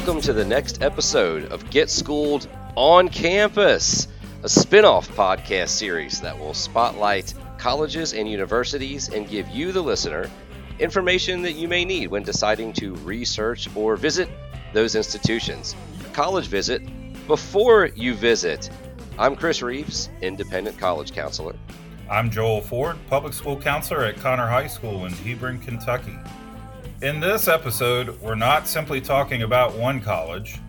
Welcome to the next episode of Get Schooled on Campus, a spin off podcast series that will spotlight colleges and universities and give you, the listener, information that you may need when deciding to research or visit those institutions. College visit before you visit. I'm Chris Reeves, independent college counselor. I'm Joel Ford, public school counselor at Conner High School in Hebron, Kentucky. In this episode, we're not simply talking about one college.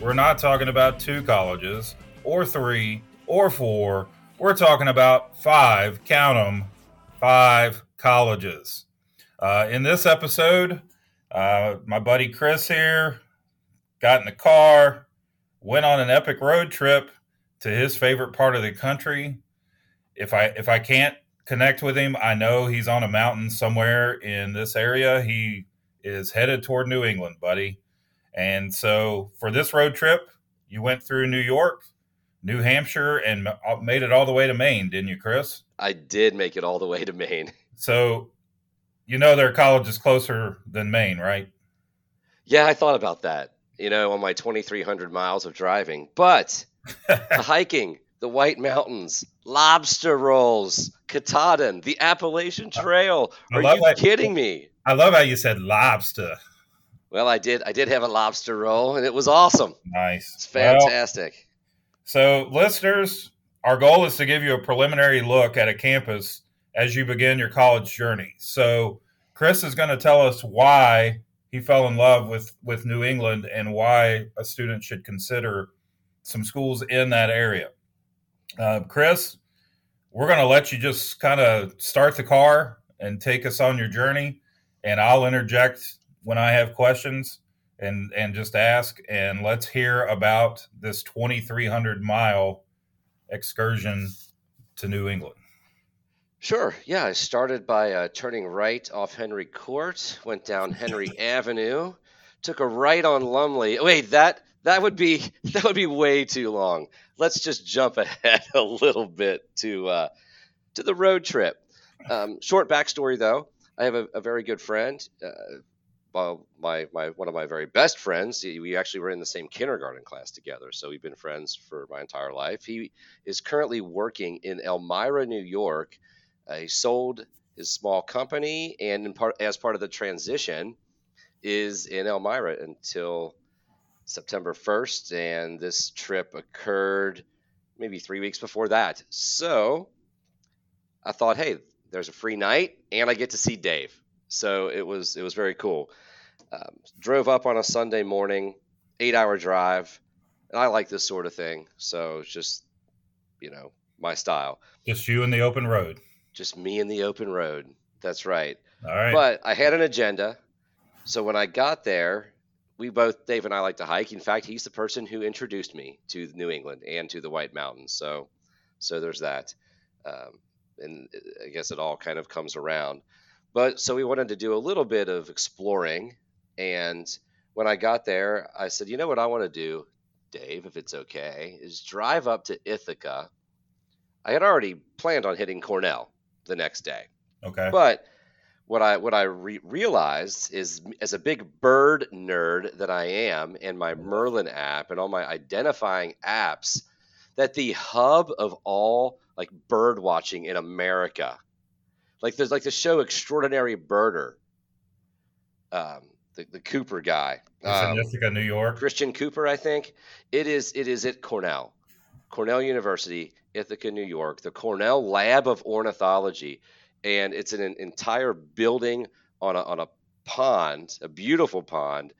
We're not talking about two colleges, or three, or four. We're talking about five, count them, five colleges. Uh, in this episode, uh, my buddy Chris here got in the car, went on an epic road trip to his favorite part of the country. If I if I can't connect with him, I know he's on a mountain somewhere in this area. He is headed toward New England, buddy. And so for this road trip, you went through New York, New Hampshire, and uh, made it all the way to Maine, didn't you, Chris? I did make it all the way to Maine. So you know their college is closer than Maine, right? Yeah, I thought about that, you know, on my 2,300 miles of driving. But the hiking, the White Mountains, lobster rolls, Katahdin, the Appalachian Trail. Are you that. kidding me? I love how you said lobster. Well, I did. I did have a lobster roll, and it was awesome. Nice. It's fantastic. Well, so, listeners, our goal is to give you a preliminary look at a campus as you begin your college journey. So, Chris is going to tell us why he fell in love with with New England and why a student should consider some schools in that area. Uh, Chris, we're going to let you just kind of start the car and take us on your journey and I'll interject when I have questions and and just ask and let's hear about this 2300 mile excursion to New England. Sure. Yeah, I started by uh, turning right off Henry Court, went down Henry Avenue, took a right on Lumley. Wait, that that would be that would be way too long. Let's just jump ahead a little bit to uh, to the road trip. Um, short backstory though. I have a, a very good friend. Uh, well, my, my one of my very best friends. We actually were in the same kindergarten class together, so we've been friends for my entire life. He is currently working in Elmira, New York. Uh, he sold his small company, and part, as part of the transition, is in Elmira until September 1st. And this trip occurred maybe three weeks before that. So I thought, hey, there's a free night, and I get to see Dave. So it was it was very cool. Um, drove up on a Sunday morning, eight hour drive, and I like this sort of thing. So it's just you know my style. Just you in the open road. Just me in the open road. That's right. All right. But I had an agenda. So when I got there, we both Dave and I like to hike. In fact, he's the person who introduced me to New England and to the White Mountains. So so there's that. Um, and uh, I guess it all kind of comes around. But so we wanted to do a little bit of exploring. And when I got there, I said, you know what I want to do, Dave, if it's okay, is drive up to Ithaca. I had already planned on hitting Cornell the next day. Okay. But what I what I re- realized is, as a big bird nerd that I am, and my Merlin app and all my identifying apps, that the hub of all like bird watching in America. Like there's like the show Extraordinary Birder. Um, the, the Cooper guy. Um, Ithaca, New York. Christian Cooper, I think. It is it is at Cornell. Cornell University, Ithaca, New York, the Cornell Lab of Ornithology. And it's an, an entire building on a, on a pond, a beautiful pond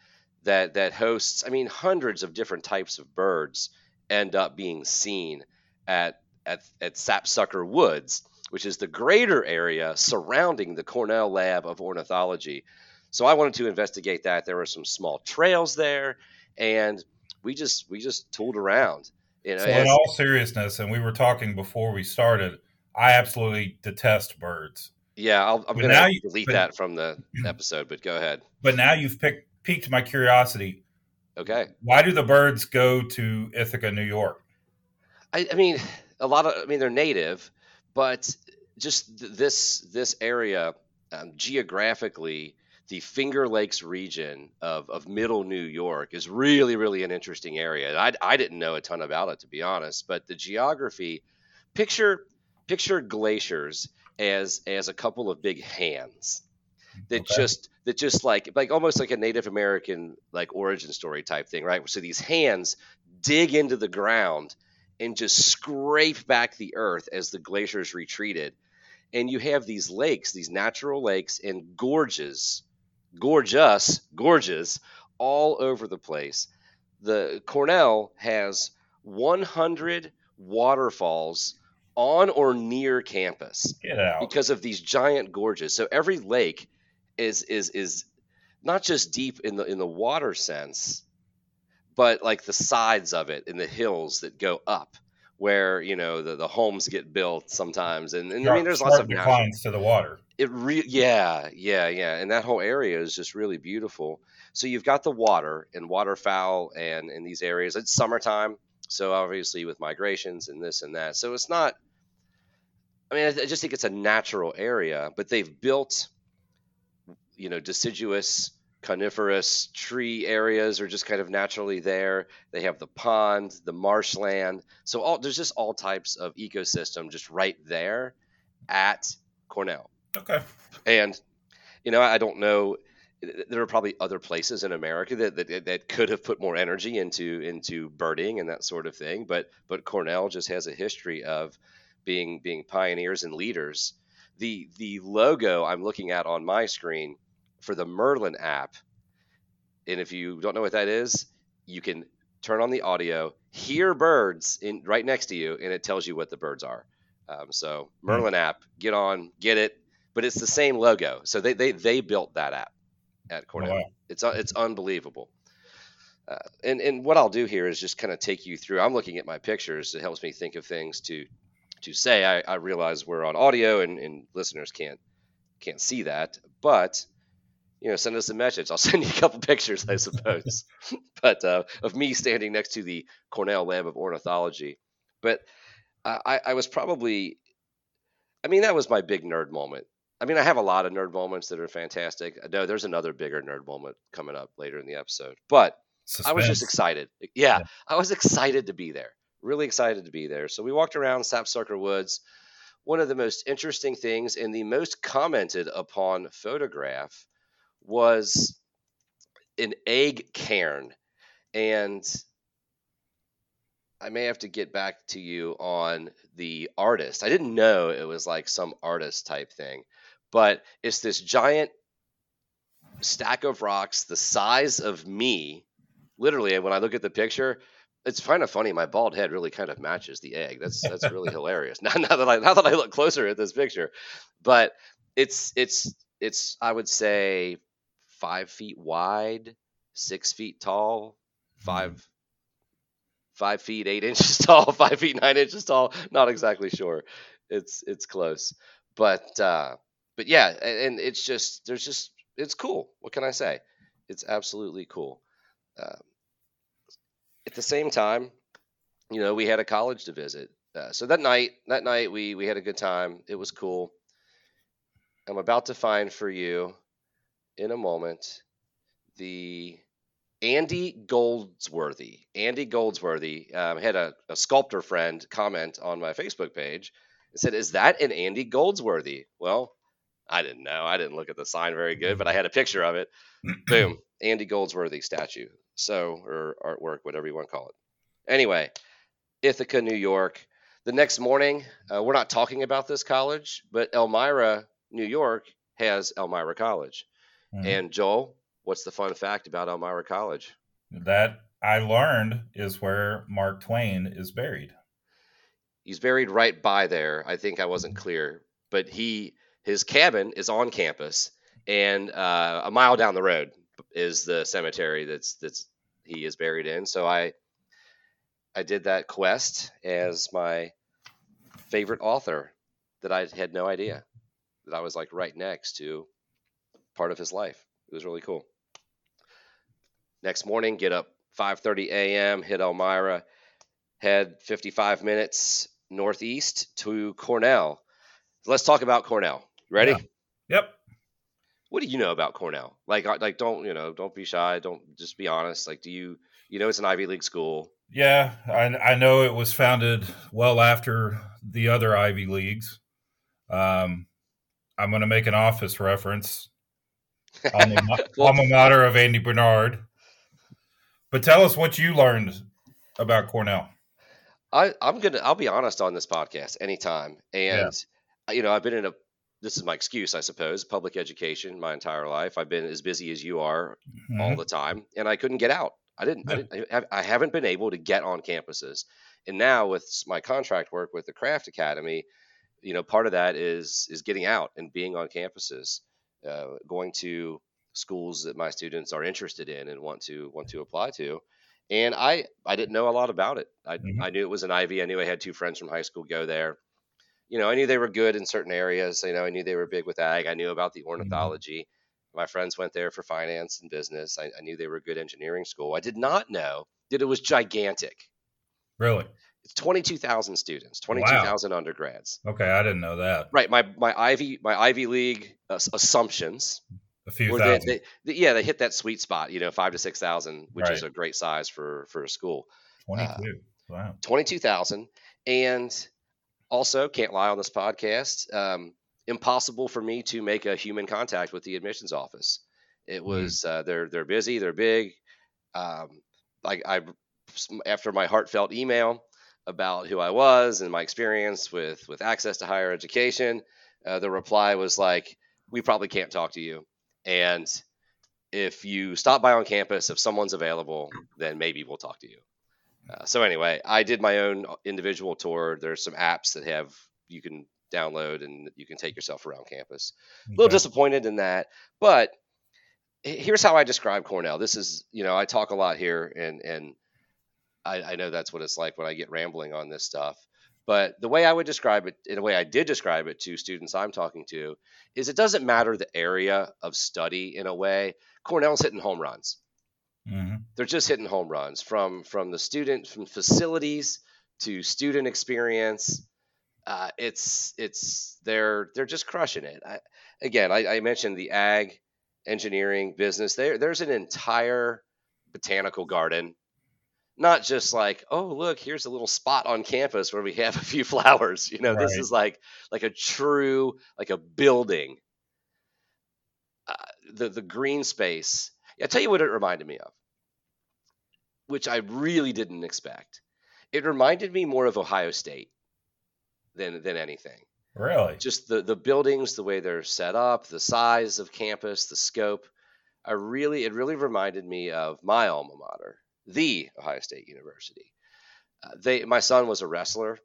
that that hosts, I mean, hundreds of different types of birds end up being seen at at, at Sapsucker Woods, which is the greater area surrounding the Cornell Lab of Ornithology. So I wanted to investigate that. There were some small trails there, and we just we just tooled around. You know, so in all seriousness, and we were talking before we started, I absolutely detest birds. Yeah, i am going to delete but, that from the episode, but go ahead. But now you've picked, piqued my curiosity. Okay. Why do the birds go to Ithaca, New York? I, I mean, a lot of I mean they're native, but just this this area um, geographically the Finger Lakes region of, of middle New York is really, really an interesting area. I, I didn't know a ton about it, to be honest, but the geography picture picture glaciers as as a couple of big hands that okay. just that just like like almost like a Native American like origin story type thing, right? So these hands dig into the ground and just scrape back the earth as the glaciers retreated. And you have these lakes, these natural lakes and gorges, gorgeous, gorges all over the place. The Cornell has 100 waterfalls on or near campus because of these giant gorges. So every lake is is is not just deep in the in the water sense, but like the sides of it in the hills that go up where you know the, the homes get built sometimes and, and I mean there's lots of declines to the water. It re- yeah yeah yeah and that whole area is just really beautiful. So you've got the water and waterfowl and in these areas it's summertime so obviously with migrations and this and that so it's not I mean I, I just think it's a natural area but they've built you know deciduous coniferous tree areas are just kind of naturally there. They have the pond, the marshland. So all there's just all types of ecosystem just right there at Cornell. Okay. And you know, I don't know there are probably other places in America that, that that could have put more energy into into birding and that sort of thing, but but Cornell just has a history of being being pioneers and leaders. The the logo I'm looking at on my screen for the Merlin app. And if you don't know what that is, you can turn on the audio, hear birds in right next to you, and it tells you what the birds are. Um, so hmm. Merlin app, get on, get it. But it's the same logo. So they they, they built that app at Cornell. Oh, wow. It's uh, it's unbelievable. Uh, and and what I'll do here is just kind of take you through. I'm looking at my pictures. It helps me think of things to to say. I, I realize we're on audio and, and listeners can't can't see that, but you know, send us a message. I'll send you a couple pictures, I suppose, but uh, of me standing next to the Cornell Lab of Ornithology. But I, I was probably, I mean, that was my big nerd moment. I mean, I have a lot of nerd moments that are fantastic. No, there's another bigger nerd moment coming up later in the episode, but Suspense. I was just excited. Yeah, yeah, I was excited to be there. Really excited to be there. So we walked around Sapsucker Woods. One of the most interesting things and the most commented upon photograph was an egg cairn. And I may have to get back to you on the artist. I didn't know it was like some artist type thing, but it's this giant stack of rocks the size of me. Literally, when I look at the picture, it's kind of funny. My bald head really kind of matches the egg. That's that's really hilarious. Now, now that I now that I look closer at this picture, but it's it's it's I would say five feet wide, six feet tall, five mm. five feet eight inches tall, five feet nine inches tall. Not exactly sure. It's it's close, but uh, but yeah, and, it's just there's just it's cool. What can I say? It's absolutely cool. Uh, at the same time, you know, we had a college to visit. Uh, so that night, that night we we had a good time. It was cool. I'm about to find for you in a moment the Andy Goldsworthy. Andy Goldsworthy um, had a, a, sculptor friend comment on my Facebook page and said, Is that an Andy Goldsworthy? Well, I didn't know. I didn't look at the sign very good, but I had a picture of it. Boom. Andy Goldsworthy statue. So, or artwork, whatever you want to call it. Anyway, Ithaca, New York. The next morning, uh, we're not talking about this college, but Elmira, New York has Elmira College. Mm-hmm. And Joel, what's the fun fact about Elmira College? That I learned is where Mark Twain is buried. He's buried right by there. I think I wasn't clear, but he his cabin is on campus, and uh, a mile down the road is the cemetery that's that's he is buried in. So I I did that quest as my favorite author that I had no idea that I was like right next to part of his life. It was really cool. Next morning, get up 5:30 a.m., hit Elmira, head 55 minutes northeast to Cornell. Let's talk about Cornell. Ready? Yeah. Yep. what do you know about Cornell? Like, like don't you know? Don't be shy. Don't just be honest. Like, do you you know it's an Ivy League school? Yeah, I, I know it was founded well after the other Ivy Leagues. Um, I'm going to make an office reference. Alma, well, alma mater of Andy Bernard. But tell us what you learned about Cornell. I, I'm gonna. I'll be honest on this podcast anytime, and yeah. you know I've been in a this is my excuse, I suppose, public education my entire life. I've been as busy as you are mm-hmm. all the time, and I couldn't get out. I didn't, yeah. I didn't. I haven't been able to get on campuses, and now with my contract work with the Craft Academy, you know, part of that is is getting out and being on campuses, uh, going to schools that my students are interested in and want to want to apply to. And I I didn't know a lot about it. I, mm-hmm. I knew it was an Ivy. I knew I had two friends from high school go there you know, I knew they were good in certain areas. You know, I knew they were big with ag. I knew about the mm-hmm. ornithology. Mm-hmm. My friends went there for finance and business. I, I, knew they were a good engineering school. I did not know that it was gigantic. Really? It's 22,000 students, 22,000 wow. undergrads. Okay, I didn't know that. Right, my my Ivy my Ivy League uh, assumptions. A few thousand. They, they, yeah, they hit that sweet spot. You know, five to six thousand, which right. is a great size for for a school. Twenty-two. Uh, wow. Twenty-two thousand, and also can't lie on this podcast. Um, impossible for me to make a human contact with the admissions office. It mm-hmm. was mm. uh, they're they're busy, they're big. Um, I, I after my heartfelt email about who I was and my experience with with access to higher education, uh, the reply was like, "We probably can't talk to you, and if you stop by on campus, if someone's available, then maybe we'll talk to you." Uh, so anyway, I did my own individual tour. There's some apps that have you can download and you can take yourself around campus. Okay. A little disappointed in that, but here's how I describe Cornell. This is, you know, I talk a lot here, and and I, I know that's what it's like when I get rambling on this stuff. But the way I would describe it, in a way I did describe it to students I'm talking to, is it doesn't matter the area of study in a way. Cornell's hitting home runs. Mm-hmm. They're just hitting home runs from from the student from facilities to student experience. Uh, it's it's they're they're just crushing it. I, again, I, I, mentioned the ag, engineering, business. There there's an entire botanical garden, not just like oh look here's a little spot on campus where we have a few flowers. You know, right. this is like like a true like a building. Uh, the the green space I'll tell you what it reminded me of, which I really didn't expect. It reminded me more of Ohio State than than anything. Really? Just the the buildings, the way they're set up, the size of campus, the scope. I really it really reminded me of my alma mater, the Ohio State University. Uh, they my son was a wrestler,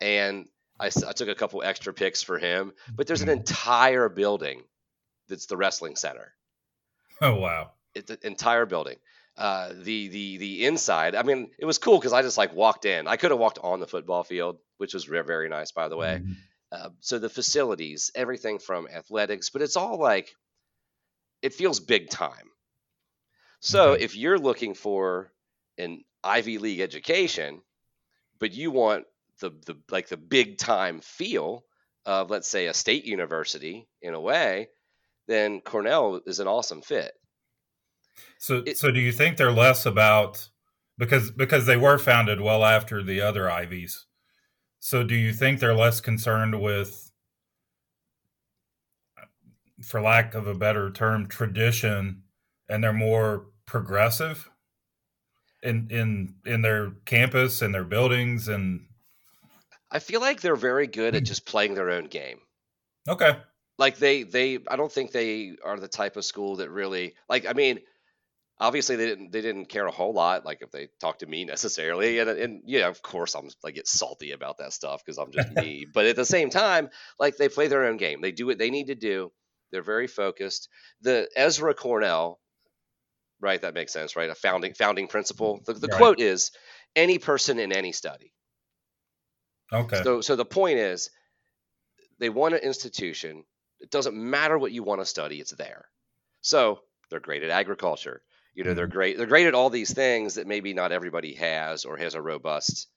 and I, I took a couple extra picks for him. But there's an mm-hmm. entire building that's the wrestling center. Oh wow! the entire building. Uh, the the the inside. I mean, it was cool because I just like walked in. I could have walked on the football field, which was very, very nice, by the way. Mm-hmm. Uh, so the facilities, everything from athletics, but it's all like it feels big time. So mm-hmm. if you're looking for an Ivy League education, but you want the the like the big time feel of let's say a state university in a way, then Cornell is an awesome fit. So, it, so do you think they're less about because because they were founded well after the other Ivies? So, do you think they're less concerned with, for lack of a better term, tradition, and they're more progressive in in in their campus and their buildings and? I feel like they're very good at hmm. just playing their own game. Okay. Like they they I don't think they are the type of school that really like I mean obviously they didn't they didn't care a whole lot like if they talked to me necessarily and and yeah of course i'm like get salty about that stuff because i'm just me but at the same time like they play their own game they do what they need to do they're very focused the ezra cornell right that makes sense right a founding founding principle the, the right. quote is any person in any study okay so so the point is they want an institution it doesn't matter what you want to study it's there so they're great at agriculture you know, they're mm-hmm. great. They're great at all these things that maybe not everybody has or has a robust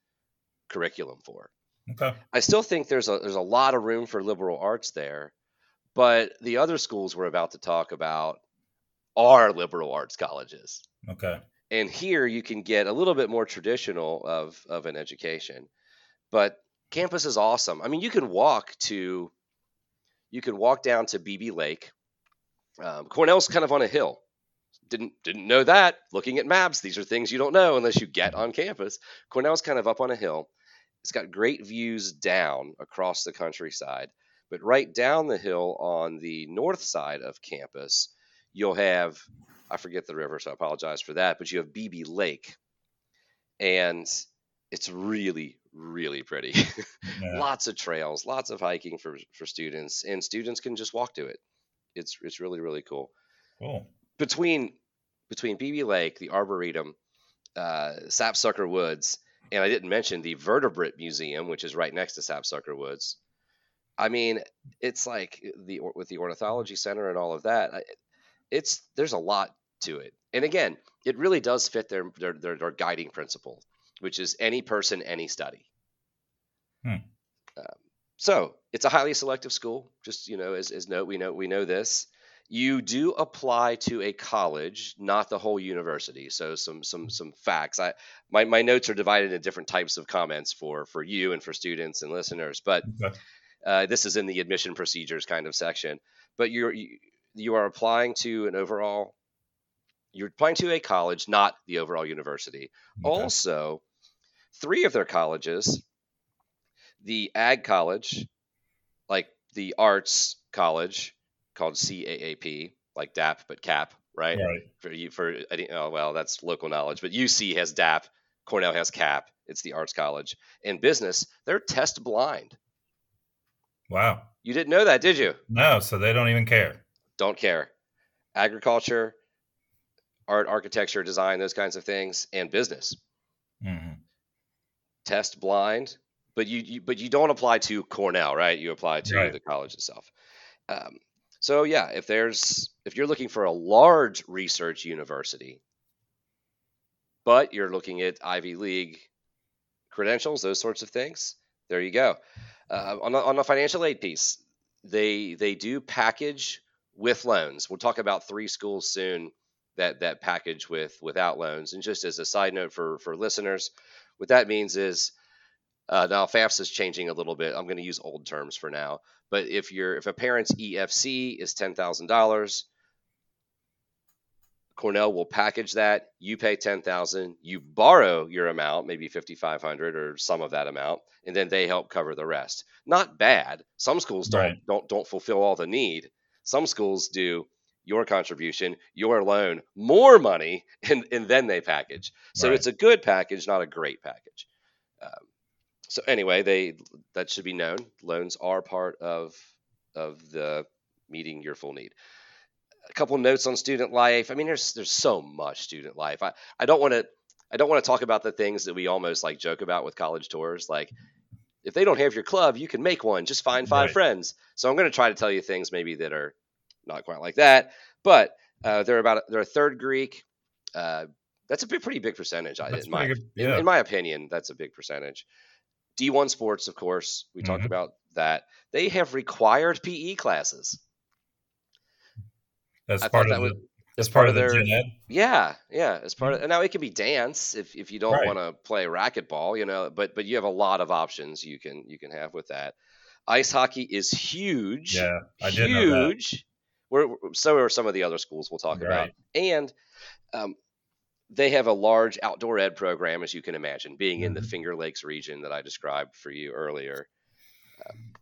curriculum for. Okay. I still think there's a there's a lot of room for liberal arts there, But the other schools we're about to talk about are liberal arts colleges. Okay. And here you can get a little bit more traditional of, of an education. But campus is awesome. I mean, you can walk to you can walk down to Beebe Lake. Um, Cornell's kind of on a hill. Didn't didn't know that. Looking at maps, these are things you don't know unless you get on campus. Cornell's kind of up on a hill. It's got great views down across the countryside. But right down the hill on the north side of campus, you'll have I forget the river, so I apologize for that. But you have Beebe Lake, and it's really really pretty. Yeah. lots of trails, lots of hiking for for students, and students can just walk to it. It's it's really really cool. Cool. Between between Beebe Lake, the Arboretum, uh, Sapsucker Woods, and I didn't mention the Vertebrate Museum, which is right next to Sapsucker Woods. I mean, it's like the with the ornithology center and all of that. It's there's a lot to it, and again, it really does fit their their, their, their guiding principle, which is any person, any study. Hmm. Um, so it's a highly selective school. Just you know, as, as note, we know we know this. You do apply to a college, not the whole university. So some some some facts. I my, my notes are divided into different types of comments for for you and for students and listeners. But okay. Uh, this is in the admission procedures kind of section. But you're you, you are applying to an overall. You're applying to a college, not the overall university. Okay. Also, three of their colleges, the Ag College, like the Arts College, called CAAP, like DAP but CAP, right? Right. For you, for oh, well, that's local knowledge. But UC has DAP, Cornell has CAP. It's the Arts College. In business, they're test blind. Wow. You didn't know that, did you? No, so they don't even care. Don't care. Agriculture, art, architecture, design, those kinds of things, and business. Mm-hmm. Test blind, but you, you, but you don't apply to Cornell, right? You apply to right. the college itself. Um, so yeah, if there's if you're looking for a large research university, but you're looking at Ivy League credentials, those sorts of things, there you go. Uh, on, the, on the financial aid piece, they they do package with loans. We'll talk about three schools soon that that package with without loans. And just as a side note for for listeners, what that means is uh, now FAFSA is changing a little bit. I'm going to use old terms for now. But if you're if a parent's EFC is ten thousand dollars, Cornell will package that. You pay ten thousand. You borrow your amount, maybe fifty five hundred or some of that amount, and then they help cover the rest. Not bad. Some schools don't right. don't don't fulfill all the need. Some schools do your contribution, your loan, more money, and and then they package. So right. it's a good package, not a great package. Um, so anyway, they that should be known. Loans are part of of the meeting your full need a couple notes on student life. I mean, there's there's so much student life. I, I don't want to I don't want to talk about the things that we almost like joke about with college tours. Like if they don't have your club, you can make one. Just find five right. friends. So I'm going to try to tell you things maybe that are not quite like that. But uh, they're about they're a third Greek. Uh, that's a big, pretty big percentage. That's in my yeah. in, in, my opinion, that's a big percentage. D1 sports, of course, we mm-hmm. talked about that. They have required PE classes. As part of that was, as part, part of, their yeah yeah as part of now it can be dance if, if you don't right. want to play racquetball you know but but you have a lot of options you can you can have with that ice hockey is huge yeah I did huge We're, so are some of the other schools we'll talk right. about and um, they have a large outdoor ed program as you can imagine being mm-hmm. in the mm-hmm. finger lakes region that i described for you earlier um,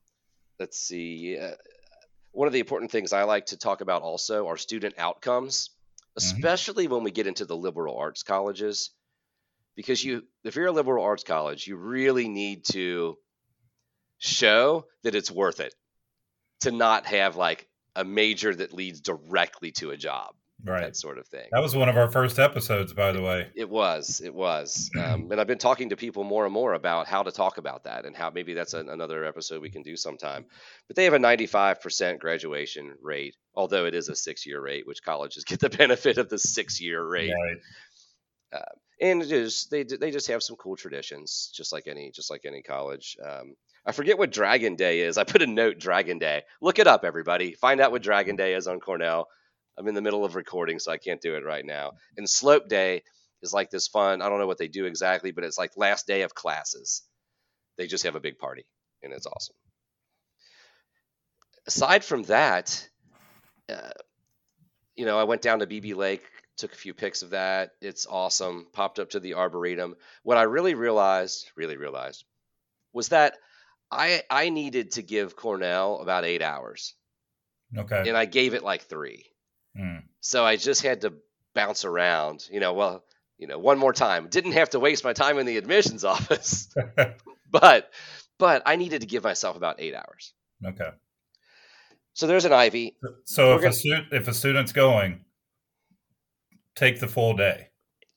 let's see uh, one of the important things I like to talk about also are student outcomes, mm-hmm. especially mm-hmm. when we get into the liberal arts colleges. Because you, if you're a liberal arts college, you really need to show that it's worth it to not have like a major that leads directly to a job right that sort of thing that was one of our first episodes by the way it was it was um, and i've been talking to people more and more about how to talk about that and how maybe that's an, another episode we can do sometime but they have a 95% graduation rate although it is a six year rate which colleges get the benefit of the six year rate right. Uh, and it is they they just have some cool traditions, just like any just like any college. Um, I forget what Dragon Day is. I put a note Dragon Day. Look it up, everybody. Find out what Dragon Day is on Cornell. I'm in the middle of recording, so I can't do it right now. And Slope Day is like this fun. I don't know what they do exactly, but it's like last day of classes. They just have a big party, and it's awesome. Aside from that, uh, you know, I went down to Beebe Lake, took a few pics of that. It's awesome. Popped up to the arboretum. What I really realized, really realized, was that I I needed to give Cornell about eight hours. Okay. And I gave it like three. So I just had to bounce around. You know, well, you know, one more time. Didn't have to waste my time in the admissions office, but but I needed to give myself about eight hours. okay. So there's an ivy. So We're if gonna- a if a student's going, take the full day.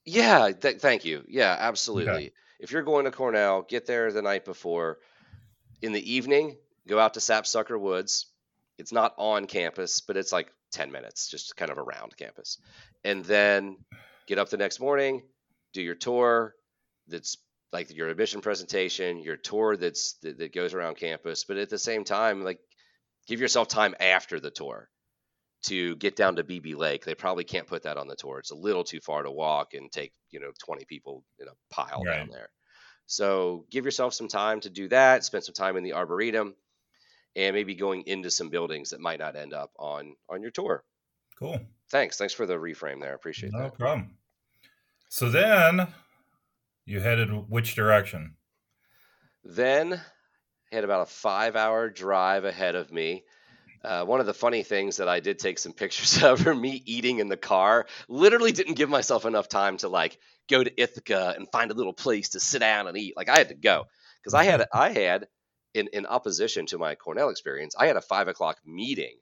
Yeah, th- thank you. Yeah, absolutely. If you're going to Cornell, get there the night before. In the evening, go out to Sapsucker Woods. It's not on campus, but it's like 10 minutes, just kind of around campus. And then get up the next morning, do your tour that's like your admission presentation, your tour that's that, that goes around campus, but at the same time, like give yourself time after the tour to get down to Beebe Lake. They probably can't put that on the tour. It's a little too far to walk and take, you know, 20 people in a pile down there. So give yourself some time to do that, spend some time in the Arboretum and maybe going into some buildings that might not end up on on your tour. Cool. Thanks. Thanks for the reframe there. I appreciate No that. No problem. So then you headed which direction? Then I had about a five hour drive ahead of me. Uh, one of the funny things that I did take some pictures of are me eating in the car. Literally didn't give myself enough time to like go to Ithaca and find a little place to sit down and eat. Like I had to go because I had I had in in opposition to my Cornell experience, I had a five o'clock meeting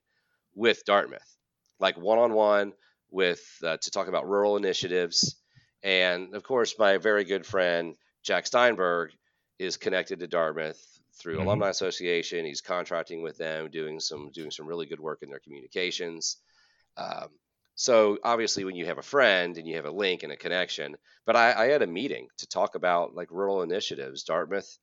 with Dartmouth, like one on one with uh, to talk about rural initiatives, and of course my very good friend Jack Steinberg is connected to Dartmouth through Mhm. alumni association. He's contracting with them, doing some doing some really good work in their communications. Um, so obviously, when you have a friend and you have a link and a connection, but I, I had a meeting to talk about like rural initiatives. Dartmouth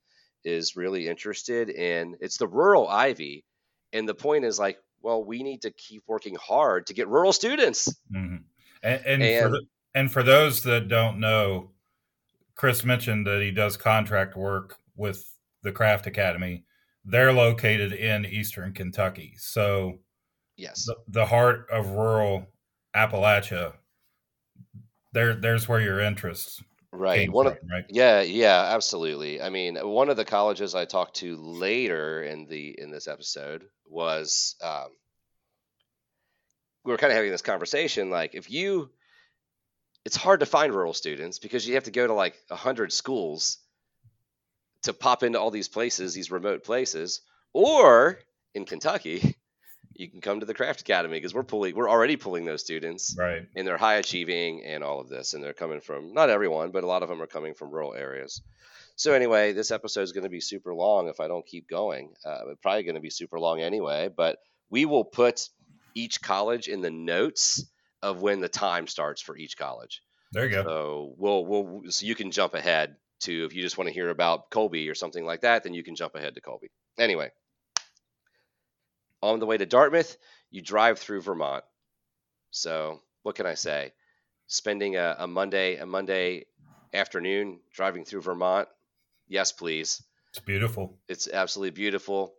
is really interested in it's the rural Ivy, and the point is like, well, we need to keep working hard to get rural students. hmm And and, for And- the, and for those that don't know, Chris mentioned that he does contract work with the Craft Academy. They're located in Eastern Kentucky, so Yes. the, the heart of rural Appalachia. There, there's where your interests Right. One of right? Yeah, yeah, absolutely. I mean, one of the colleges I talked to later in the in this episode was um, we were kind of having this conversation. Like, if you, it's hard to find rural students because you have to go to like a hundred schools to pop into all these places, these remote places, or in Kentucky, you can come to the Craft Academy because we're pulling, we're already pulling those students. Right. and they're high achieving and all of this and they're coming from not everyone but a lot of them are coming from rural areas. So anyway this episode is going to be super long if i don't keep going. Uh, it's probably going to be super long anyway but we will put each college in the notes of when the time starts for each college. There you go. so we'll we'll so you can jump ahead to if you just want to hear about colby or something like that then you can jump ahead to colby. Anyway on the way to dartmouth you drive through vermont so what can I say? Spending a, a Monday a Monday afternoon driving through Vermont. Yes, please. It's beautiful. It's absolutely beautiful.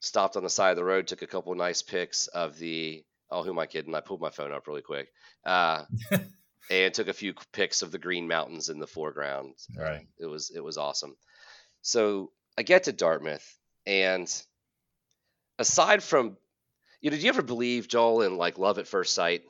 Stopped on the side of the road, took a couple nice pics of the. Oh, who am I kidding? I pulled my phone up really quick, uh, and took a few pics of the Green Mountains in the foreground. Right. It was it was awesome. So I get to Dartmouth, and aside from, you know, do you ever believe Joel in like love at first sight?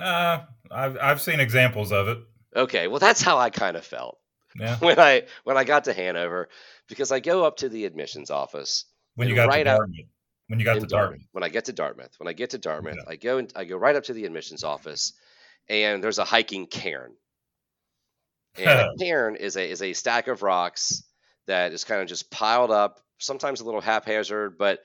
Uh, I've I've seen examples of it. Okay, well that's how I kind of felt Yeah. when I when I got to Hanover because I go up to the admissions office When you got right to out- Dartmouth. When you got to Dartmouth. When I get to Dartmouth, when I get to Dartmouth, Okay. I go and I go right up to the admissions office, and there's a hiking cairn. And a cairn is a is a stack of rocks that is kind of just piled up, sometimes a little haphazard, but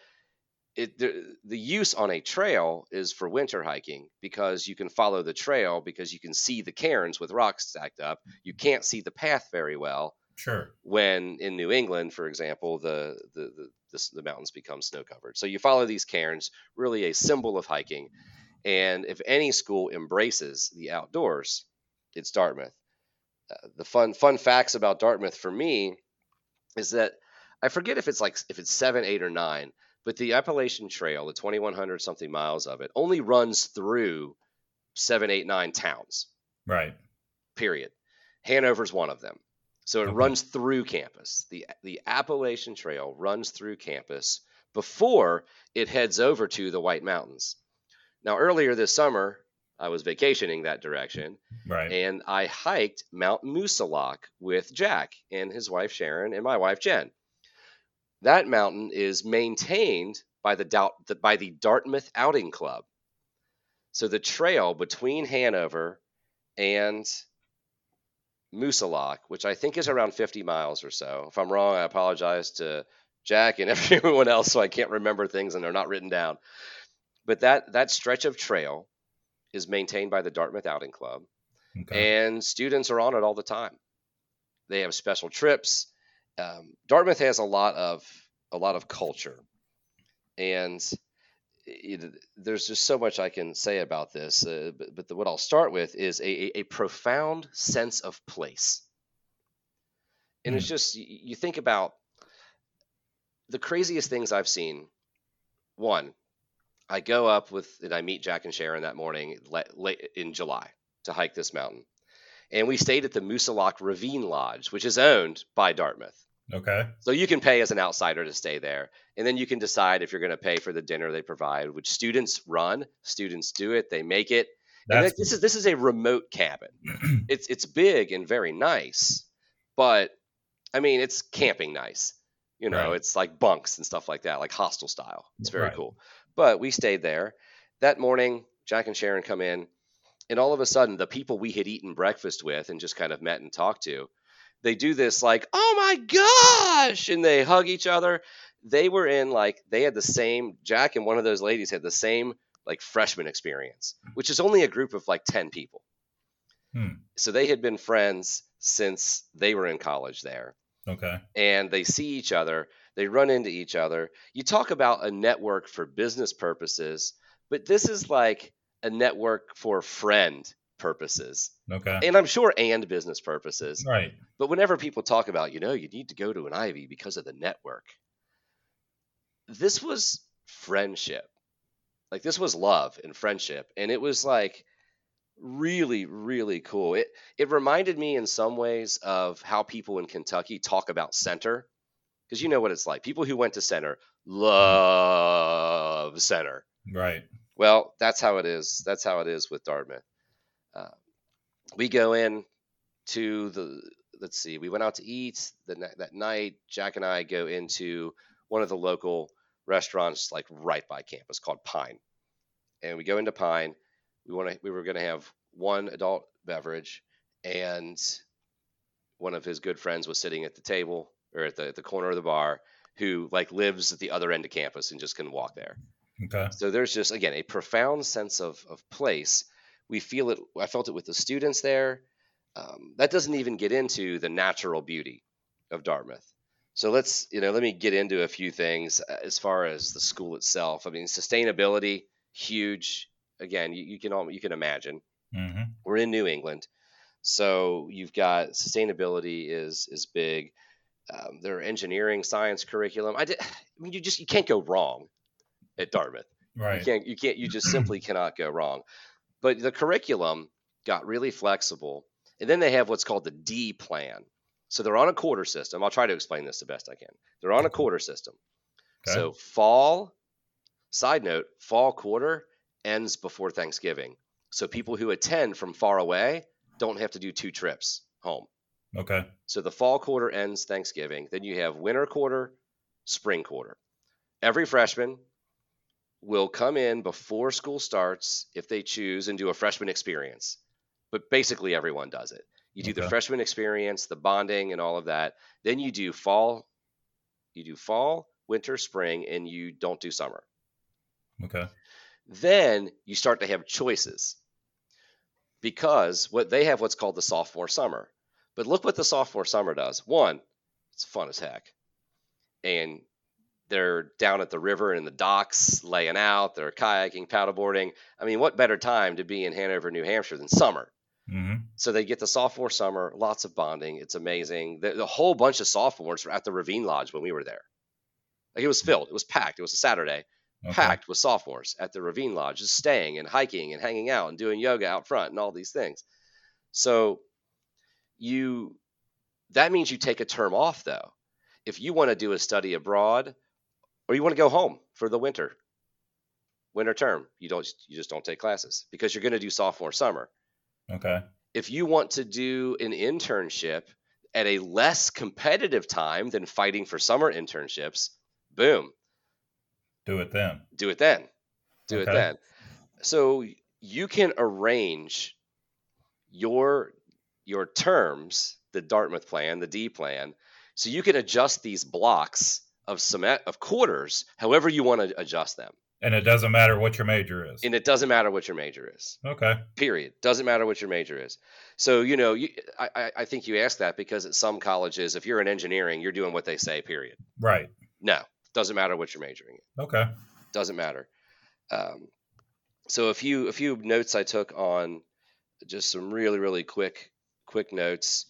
it the, the use on a trail is for winter hiking because you can follow the trail because you can see the cairns with rocks stacked up. You can't see the path very well. Sure. When in New England, for example, the the the, the, the mountains become snow covered. So you follow these cairns, really a symbol of hiking. And if any school embraces the outdoors, it's Dartmouth. Uh, the fun fun facts about Dartmouth for me is that I forget if it's like if it's seven, eight, or nine, but the Appalachian Trail, the 2,100 something miles of it, only runs through seven, eight, nine towns. Right. Period. Hanover's one of them. So it Okay. runs through campus. The the Appalachian Trail runs through campus before it heads over to the White Mountains. Now earlier this summer, I was vacationing that direction Right. and I hiked Mount Moosilauke with Jack and his wife Sharon and my wife Jen. That mountain is maintained by the, the by the Dartmouth Outing Club. So the trail between Hanover and Moosilauke, which I think is around 50 miles or so. If I'm wrong, I apologize to Jack and everyone else, so I can't remember things and they're not written down. But that that stretch of trail is maintained by the Dartmouth Outing Club okay. and students are on it all the time. They have special trips. Um, Dartmouth has a lot of a lot of culture, and it, there's just so much I can say about this. Uh, but but the, what I'll start with is a, a, profound sense of place, and it's just you, think about the craziest things I've seen. One, I go up with and I meet Jack and Sharon that morning late, in July to hike this mountain. And we stayed at the Moosilauke Ravine Lodge, which is owned by Dartmouth. Okay. So you can pay as an outsider to stay there. And then you can decide if you're going to pay for the dinner they provide, which students run. Students do it, they make it. And this is this is a remote cabin. It's it's big and very nice, but I mean it's camping nice. You know, Right. it's like bunks and stuff like that, like hostel style. It's very Right. cool. But we stayed there. That morning, Jack and Sharon come in, and all of a sudden, the people we had eaten breakfast with and just kind of met and talked to, they do this like, "Oh my gosh!" and they hug each other. They were in like they had the same. Jack and one of those ladies had the same like freshman experience, which is only a group of like ten people. Hmm. So they had been friends since they were in college there okay. and they see each other, they run into each other. You talk about a network for business purposes, but this is like a network for friend purposes. Okay. And I'm sure and business purposes. Right. But whenever people talk about, you know, you need to go to an Ivy because of the network, this was friendship. Like this was love and friendship. And it was like really, really cool. It it reminded me in some ways of how people in Kentucky talk about Centre. Because you know what it's like. People who went to Centre love Centre. Right. Well, that's how it is. That's how it is with Dartmouth. Uh, we go in to the. Let's see. We went out to eat the, that night. Jack and I go into one of the local restaurants, like right by campus, called Pine. And we go into Pine. We want to. We were going to have one adult beverage, and one of his good friends was sitting at the table or at the, at the corner of the bar, who like lives at the other end of campus and just can walk there. Okay. So there's just again a profound sense of of place. We feel it. I felt it with the students there. Um, that doesn't even get into the natural beauty of Dartmouth. So let's you know let me get into a few things uh, as far as the school itself. I mean sustainability huge. Again, you, you can all you can imagine hmm we're in New England, so you've got sustainability is is big. Um, there are engineering science curriculum. I did. I mean, you just you can't go wrong at Dartmouth. Right. You can't you can't you just simply cannot go wrong. But the curriculum got really flexible. And then they have what's called the D plan. So they're on a quarter system. I'll try to explain this the best I can. They're on a quarter system. Okay. So fall, side note, fall quarter ends before Thanksgiving. So people who attend from far away don't have to do two trips home. Okay. So the fall quarter ends Thanksgiving. Then you have winter quarter, spring quarter. Every freshman will come in before school starts if they choose and do a freshman experience. But basically, everyone does it. You do the freshman experience, the bonding, and all of that. Then you do fall, you do fall, winter, spring, and you don't do summer. Okay. Then you start to have choices because what they have what's called the sophomore summer. But look what the sophomore summer does. One, it's fun as heck. And they're down at the river and in the docks laying out, they're kayaking, paddleboarding. I mean, what better time to be in Hanover, New Hampshire than summer? hmm So they get the sophomore summer, lots of bonding. It's amazing. The, the whole bunch of sophomores were at the Ravine Lodge when we were there. Like it was filled. It was packed. It was a Saturday, Okay. packed with sophomores at the Ravine Lodge, just staying and hiking and hanging out and doing yoga out front and all these things. So you that means you take a term off though. If you want to do a study abroad or you want to go home for the winter, winter term, you don't you just don't take classes because you're going to do sophomore summer Okay. if you want to do an internship at a less competitive time than fighting for summer internships, boom, Do it then. do it then. Do it then. So you can arrange your your terms, the Dartmouth plan, the D plan, so you can adjust these blocks of cement of quarters however you want to adjust them. And it doesn't matter what your major is. And it doesn't matter what your major is. Okay. period doesn't matter what your major is so you know you, I, I- think you ask that because at some colleges if you're in engineering you're doing what they say period Right. no doesn't matter what you're majoring in Okay. doesn't matter um, so a few a few notes i took on just some really really quick quick notes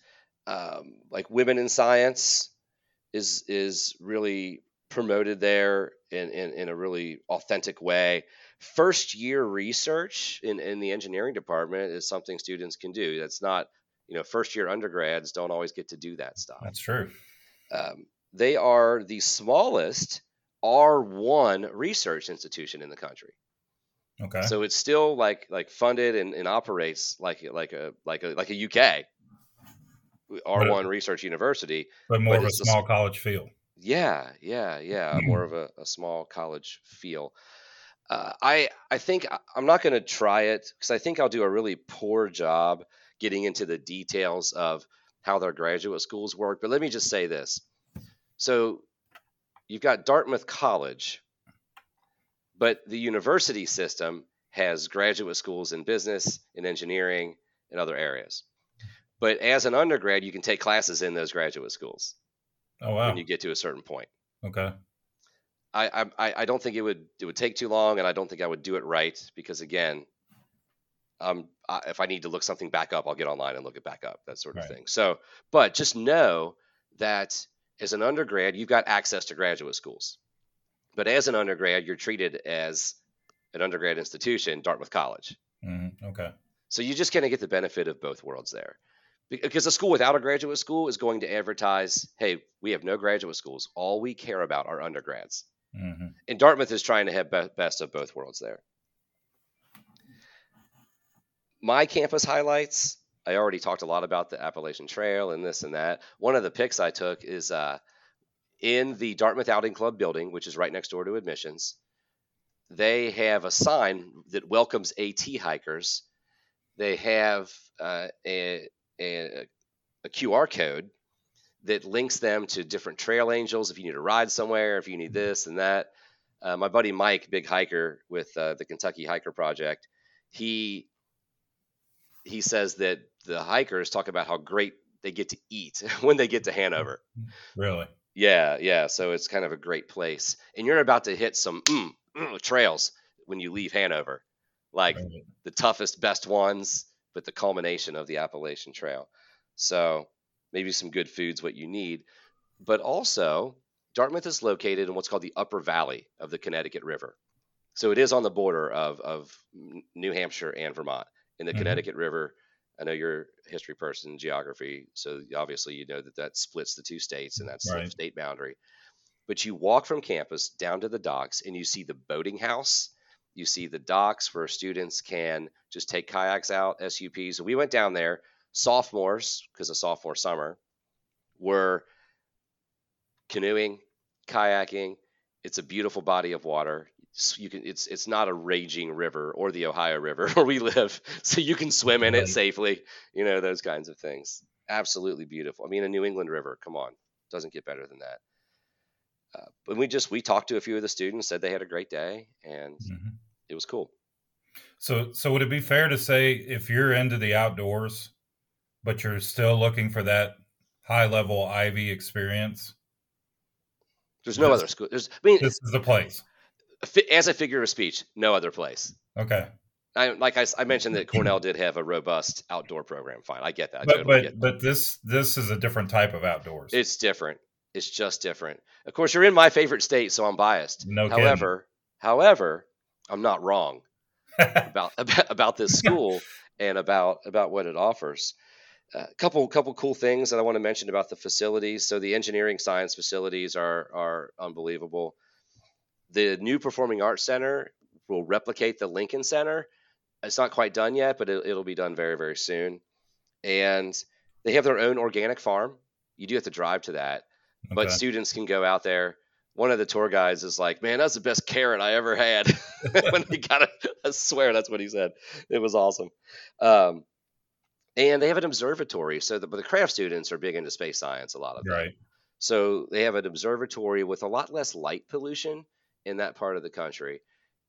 um, like women in science is is really promoted there in, in, in a really authentic way first year research in, in the engineering department is something students can do that's not you know first year undergrads don't always get to do that stuff That's true. um, they are the smallest R1 research institution in the country. Okay. So it's still like like funded and, and operates like like a like a like a UK R1 research university. but more but of a it's a small college feel. Yeah, yeah, yeah. More of a, a small college feel. Uh, I I think I'm not going to try it because I think I'll do a really poor job getting into the details of how their graduate schools work. But let me just say this: so you've got Dartmouth College, but the university system has graduate schools in business, in engineering, and other areas. But as an undergrad, you can take classes in those graduate schools Oh wow. when you get to a certain point. Okay. I, I I don't think it would it would take too long, and I don't think I would do it right because again, um, I, if I need to look something back up, I'll get online and look it back up, that sort of Right. thing. So, but just know that as an undergrad, you've got access to graduate schools, but as an undergrad, you're treated as an undergrad institution, Dartmouth College. hmm Okay. So you're just kind of get the benefit of both worlds there. Be- Because a school without a graduate school is going to advertise, hey, we have no graduate schools. All we care about are undergrads hmm and Dartmouth is trying to have be- best of both worlds there. My campus highlights. I already talked a lot about the Appalachian Trail and this and that. One of the picks I took is uh, in the Dartmouth Outing Club building, which is right next door to admissions. They have a sign that welcomes AT hikers. They have uh, a, a, a QR code that links them to different trail angels if you need to ride somewhere, if you need this and that. Uh, my buddy Mike, big hiker with uh, the Kentucky Hiker Project, he he says that the hikers talk about how great they get to eat when they get to Hanover. Really. Yeah, yeah. So it's kind of a great place, and you're about to hit some mm, mm, trails when you leave Hanover, like Right. the toughest, best ones, but the culmination of the Appalachian Trail. So maybe some good foods, what you need. But also, Dartmouth is located in what's called the upper valley of the Connecticut River. So it is on the border of, of New Hampshire and Vermont. In the Mhm. Connecticut River, I know you're a history person, geography, so obviously you know that that splits the two states and that's Right. the state boundary. But you walk from campus down to the docks and you see the boating house. You see the docks where students can just take kayaks out, SUPs. So we went down there, sophomores, because of sophomore summer, were canoeing, kayaking. It's a beautiful body of water. You can it's it's not a raging river or the Ohio River where we live, so you can swim in it safely. You know those kinds of things. Absolutely beautiful. I mean, a New England River. Come on, doesn't get better than that. Uh, but we just we talked to a few of the students, said they had a great day, and hmm it was cool. So, so would it be fair to say if you're into the outdoors, but you're still looking for that high level Ivy experience, There's no other school. There's I mean, this is the place. as a figure of speech, no other place. Okay, I, like I mentioned that Cornell did have a robust outdoor program. Fine, I get that. I but totally get but but this this is a different type of outdoors. It's different. It's just different. Of course, you're in my favorite state, so I'm biased. No kidding. however, however, I'm not wrong about about, about this school and about about what it offers. A couple couple cool things that I want to mention about the facilities. So the engineering science facilities are are unbelievable. The new Performing Arts Center will replicate the Lincoln Center. It's not quite done yet, but it, it'll be done very very soon. And they have their own organic farm. You do have to drive to that, but students can go out there. One of the tour guides is like, "Man, that's the best carrot I ever had." when he got it, I swear that's what he said. It was awesome. Um, and they have an observatory, so the, but the craft students are big into space science. A lot of them. right. So they have an observatory with a lot less light pollution in that part of the country.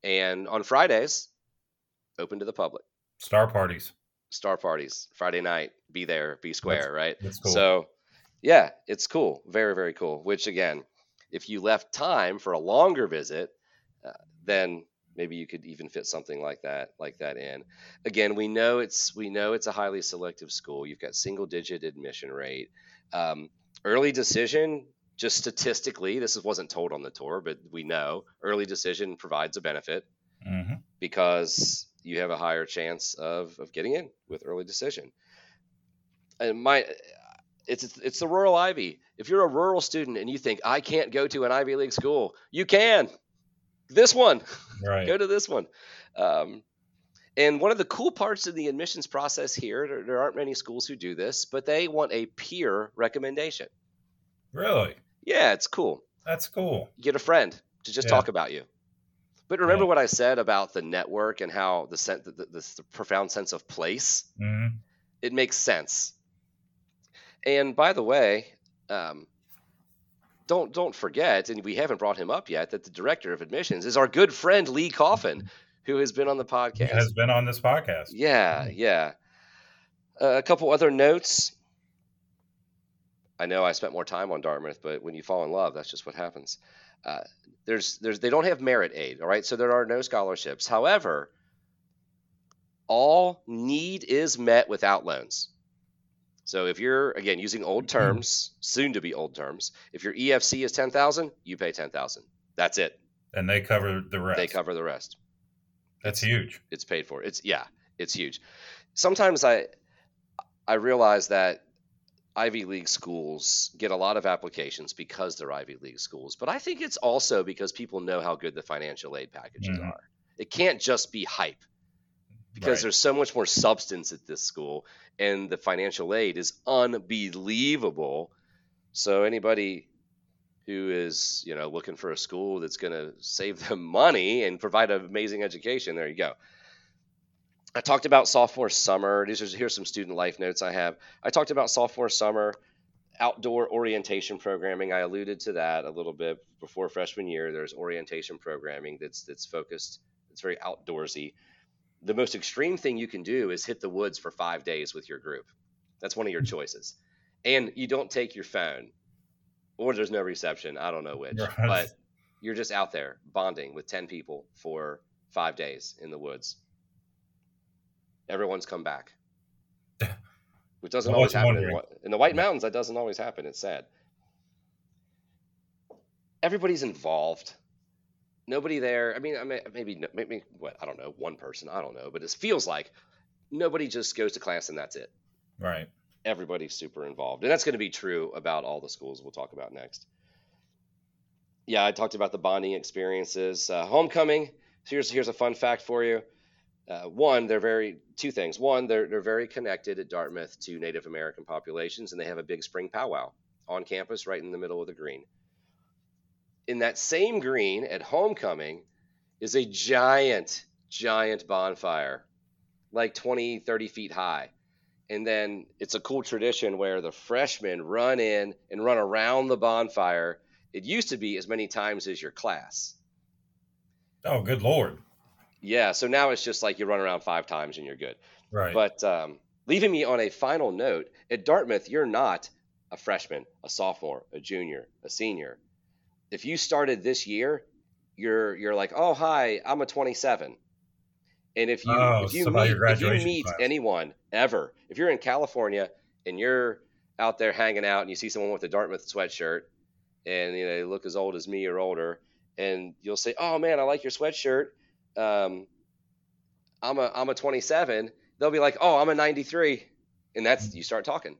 And on Fridays, open to the public. Star parties. Star parties, Friday night, be there, be square, right? That's cool. So, yeah, it's cool. Very, very cool. Which, again, if you left time for a longer visit, uh, then maybe you could even fit something like that, like that in. Again, we know it's we know it's a highly selective school. You've got single digit admission rate, um, early decision. Just statistically, this wasn't told on the tour, but we know early decision provides a benefit hmm because you have a higher chance of, of getting in with early decision. And my it's it's the rural Ivy. If you're a rural student and you think I can't go to an Ivy League school, you can. This one, Right. go to this one. Um, and one of the cool parts of the admissions process here, there, there aren't many schools who do this, but they want a peer recommendation. Really? Yeah, it's cool. That's cool. get a friend to just Yeah. talk about you. But remember Yeah. what I said about the network and how the, sen- the, the, the profound sense of place? hmm It makes sense. And by the way, um, don't don't forget, and we haven't brought him up yet, that the director of admissions is our good friend Lee Coffin, who has been on the podcast. Has been on this podcast. Yeah, yeah. Uh, a couple other notes. I know I spent more time on Dartmouth, but when you fall in love, that's just what happens. Uh, there's, there's, they don't have merit aid, all right. So there are no scholarships. However, all need is met without loans. So if you're again using old terms, soon to be old terms, if your EFC is ten thousand, you pay ten thousand. That's it. And they cover the rest. They cover the rest. That's huge. it's paid for. It's yeah, it's huge. Sometimes I I realize that Ivy League schools get a lot of applications because they're Ivy League schools, but I think it's also because people know how good the financial aid packages Mhm. are. It can't just be hype because Right. there's so much more substance at this school and the financial aid is unbelievable. So anybody who is, you know, looking for a school that's going to save them money and provide an amazing education, there you go. I talked about sophomore summer. These are here's some student life notes I have. I talked about sophomore summer outdoor orientation programming. I alluded to that a little bit before freshman year. There's orientation programming that's that's focused. It's very outdoorsy. The most extreme thing you can do is hit the woods for five days with your group. That's one of your hmm. choices. And you don't take your phone, or there's no reception. I don't know which, Right. but you're just out there bonding with ten people for five days in the woods. Everyone's come back, which doesn't always happen in, in the White Mountains. That doesn't always happen. It's sad. Everybody's involved. Nobody there. I mean, I mean, maybe maybe what I don't know, one person. I don't know, but it feels like nobody just goes to class and that's it. Right. Everybody's super involved, and that's going to be true about all the schools we'll talk about next. Yeah, I talked about the bonding experiences. Uh, homecoming. So Here's here's a fun fact for you. Uh, one, they're very two things. One, they're they're very connected at Dartmouth to Native American populations, and they have a big spring powwow on campus, right in the middle of the green. In that same green at homecoming is a giant, giant bonfire, like 20, 30 feet high. And then it's a cool tradition where the freshmen run in and run around the bonfire It used to be as many times as your class. Oh, good lord! Yeah, so now it's just like you run around five times and you're good. Right. But um, leaving me on a final note, at Dartmouth, you're not a freshman, a sophomore, a junior, a senior. If you started this year, you're you're like, oh hi, I'm a 27. And if you Oh, if you meet if you meet class. anyone ever, if you're in California and you're out there hanging out and you see someone with a Dartmouth sweatshirt and you know they look as old as me or older, and you'll say, "Oh man, I like your sweatshirt." Um, I'm a I'm a 27. They'll be like, "Oh, I'm a 93," and that's you start talking.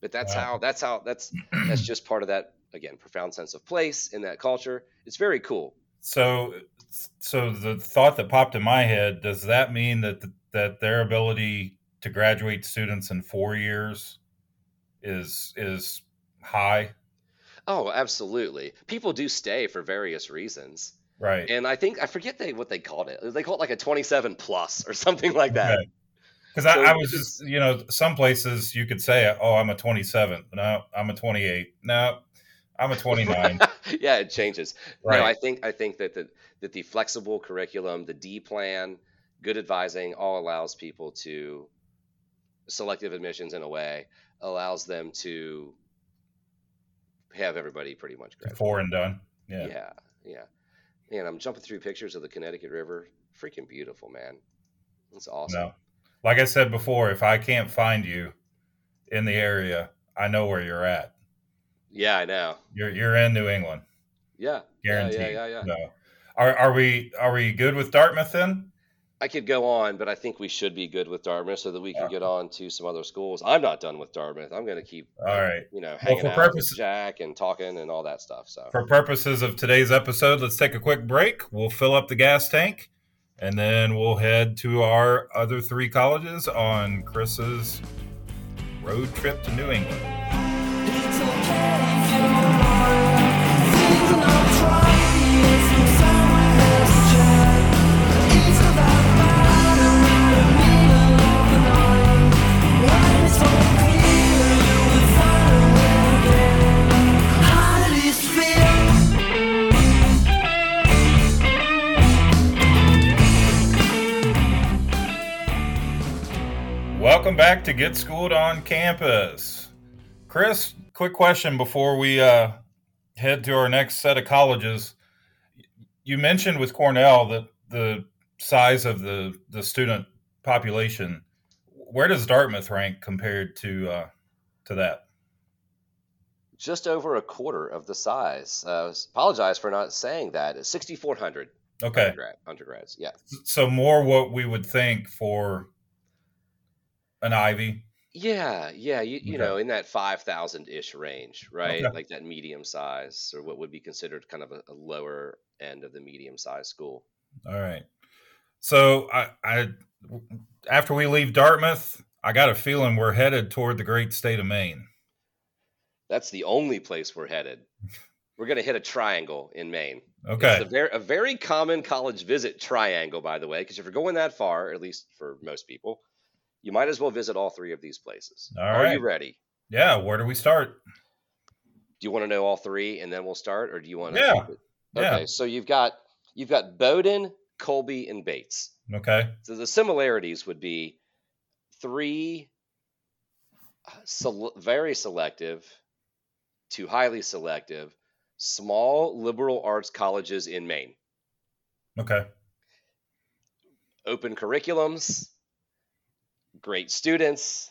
But that's Wow. how that's how that's that's just part of that again profound sense of place in that culture. It's very cool. So, so the thought that popped in my head does that mean that that their ability to graduate students in four years is is high, Oh, absolutely. People do stay for various reasons. right? And I think I forget they what they called it. They call it like a 27 plus or something like that. Because So I, I was just, you know, some places you could say, "Oh, I'm a 27." No, I'm a 28. No, I'm a 29. yeah, it changes. right. No, I think I think that the that the flexible curriculum, the D plan, good advising, all allows people to selective admissions in a way allows them to have everybody pretty much graduate. Four and done. Yeah. Yeah, yeah. And I'm jumping through pictures of the Connecticut River. Freaking beautiful, man. It's awesome. No. Like I said before, if I can't find you in the area, I know where you're at. Yeah, I know. You're you're in New England, Yeah, guaranteed. Yeah, yeah, yeah, yeah. No. Are are we are we good with Dartmouth then? I could go on, but I think we should be good with Dartmouth so that we can Yeah. get on to some other schools. I'm not done with Dartmouth. I'm going to keep, All right. you know, Well, hanging for out purpose- with Jack and talking and all that stuff. So For purposes of today's episode, let's take a quick break. We'll fill up the gas tank, and then we'll head to our other three colleges on Chris's road trip to New England. Welcome back to Get Schooled on Campus. Chris, quick question before we uh, head to our next set of colleges. You mentioned with Cornell that the size of the, the student population. Where does Dartmouth rank compared to uh, to that? just over a quarter of the size. Uh, apologize for not saying that. It's 6,400 Okay, undergrad, undergrads. Yeah. so more what we would think for an Ivy. Yeah, yeah, you, you Okay. know, in that 5,000 ish range, right? Okay. Like that medium size or what would be considered kind of a, a lower end of the medium size school. All right. So I, I after we leave Dartmouth, I got a feeling we're headed toward the great state of Maine. That's the only place we're headed. We're going to hit a triangle in Maine. Okay. It's a very, a very common college visit triangle, by the way, because if you're going that far, at least for most people, you might as well visit all three of these places. All Are right. you ready? Yeah. Where do we start? Do you want to know all three and then we'll start, or do you want to? Yeah, keep it- yeah. Okay, so you've got you've got Bowdoin, Colby, and Bates. Okay. So the similarities would be three sele- very selective to highly selective small liberal arts colleges in Maine. Okay. Open curriculums, great students,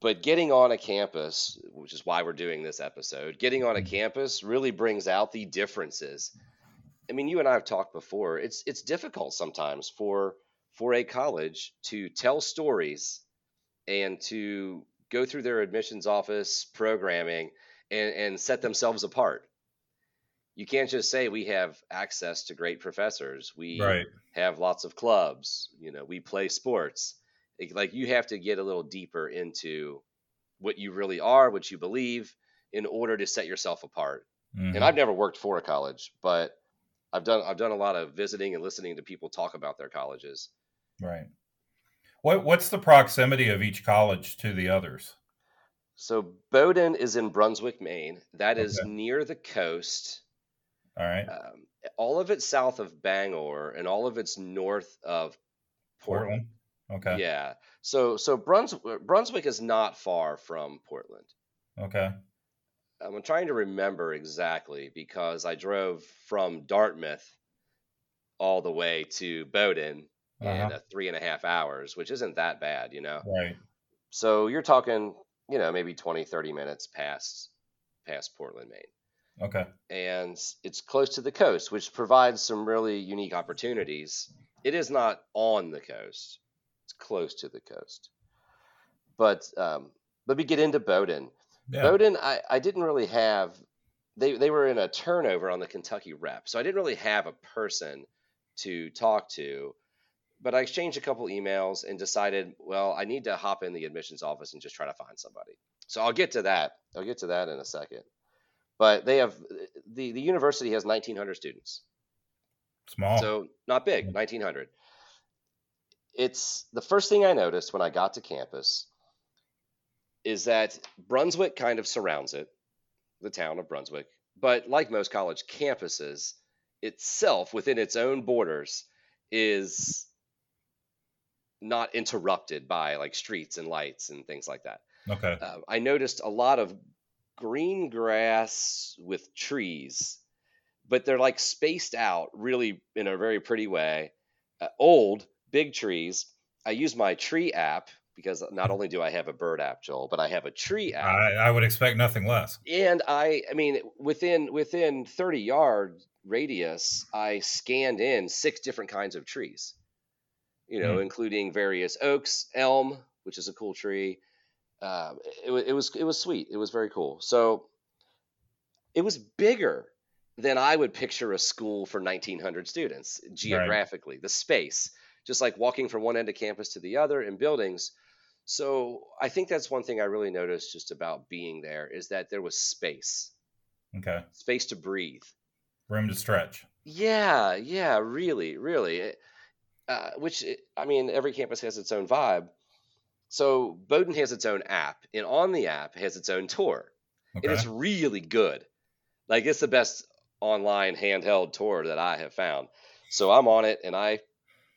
but getting on a campus, which is why we're doing this episode, getting on a mm-hmm. campus really brings out the differences. I mean, you and I have talked before. It's it's difficult sometimes for for a college to tell stories and to go through their admissions office programming and, and set themselves apart. You can't just say we have access to great professors. We Right. have lots of clubs. You know, we play sports. It- like you have to get a little deeper into what you really are, what you believe, in order to set yourself apart. Mhm. And I've never worked for a college, but I've done I've done a lot of visiting and listening to people talk about their colleges. Right. What What's the proximity of each college to the others? So Bowdoin is in Brunswick, Maine. That is Okay. near the coast. All right. Um, all of it's south of Bangor, and all of it's north of Portland. Portland. Okay. Yeah. So so Brunswick Brunswick is not far from Portland. Okay. I'm trying to remember exactly because I drove from Dartmouth all the way to Bowdoin in Uh-huh. uh, three and a half hours, which isn't that bad, you know. Right. So you're talking, you know, maybe 20, 30 minutes past past Portland, Maine. Okay. and it's close to the coast, which provides some really unique opportunities. It is not on the coast; close to the coast. But um, let me get into Bowdoin. Yeah. Bowdoin, I, I didn't really have. They they were in a turnover on the Kentucky rep, so I didn't really have a person to talk to. But I exchanged a couple emails and decided, well, I need to hop in the admissions office and just try to find somebody. So I'll get to that. I'll get to that in a second. But they have the the university has 1,900 students, Small. so not big, 1,900. It's the first thing I noticed when I got to campus is that Brunswick kind of surrounds it, the town of Brunswick. But like most college campuses, itself within its own borders is not interrupted by like streets and lights and things like that. okay. Uh, I noticed a lot of green grass with trees, but they're like spaced out really in a very pretty way. Uh, old, big trees. I use my tree app because not only do I have a bird app, Joel, but I have a tree app. I, I would expect nothing less. and I, I mean, within within 30 yard radius, I scanned in six different kinds of trees. You know, Hmm. including various oaks, elm, which is a cool tree. Um, it, it was it was sweet. It was very cool. So it was bigger than I would picture a school for 1,900 students geographically. The space, just like walking from one end of campus to the other in buildings. So I think that's one thing I really noticed just about being there is that there was space, Okay. space to breathe. Room to stretch. Yeah, yeah, really, really. Uh, which I mean, every campus has its own vibe. So Bowdoin has its own app, and on the app has its own tour. Okay. and it's really good. Like it's the best online handheld tour that I have found. So I'm on it and I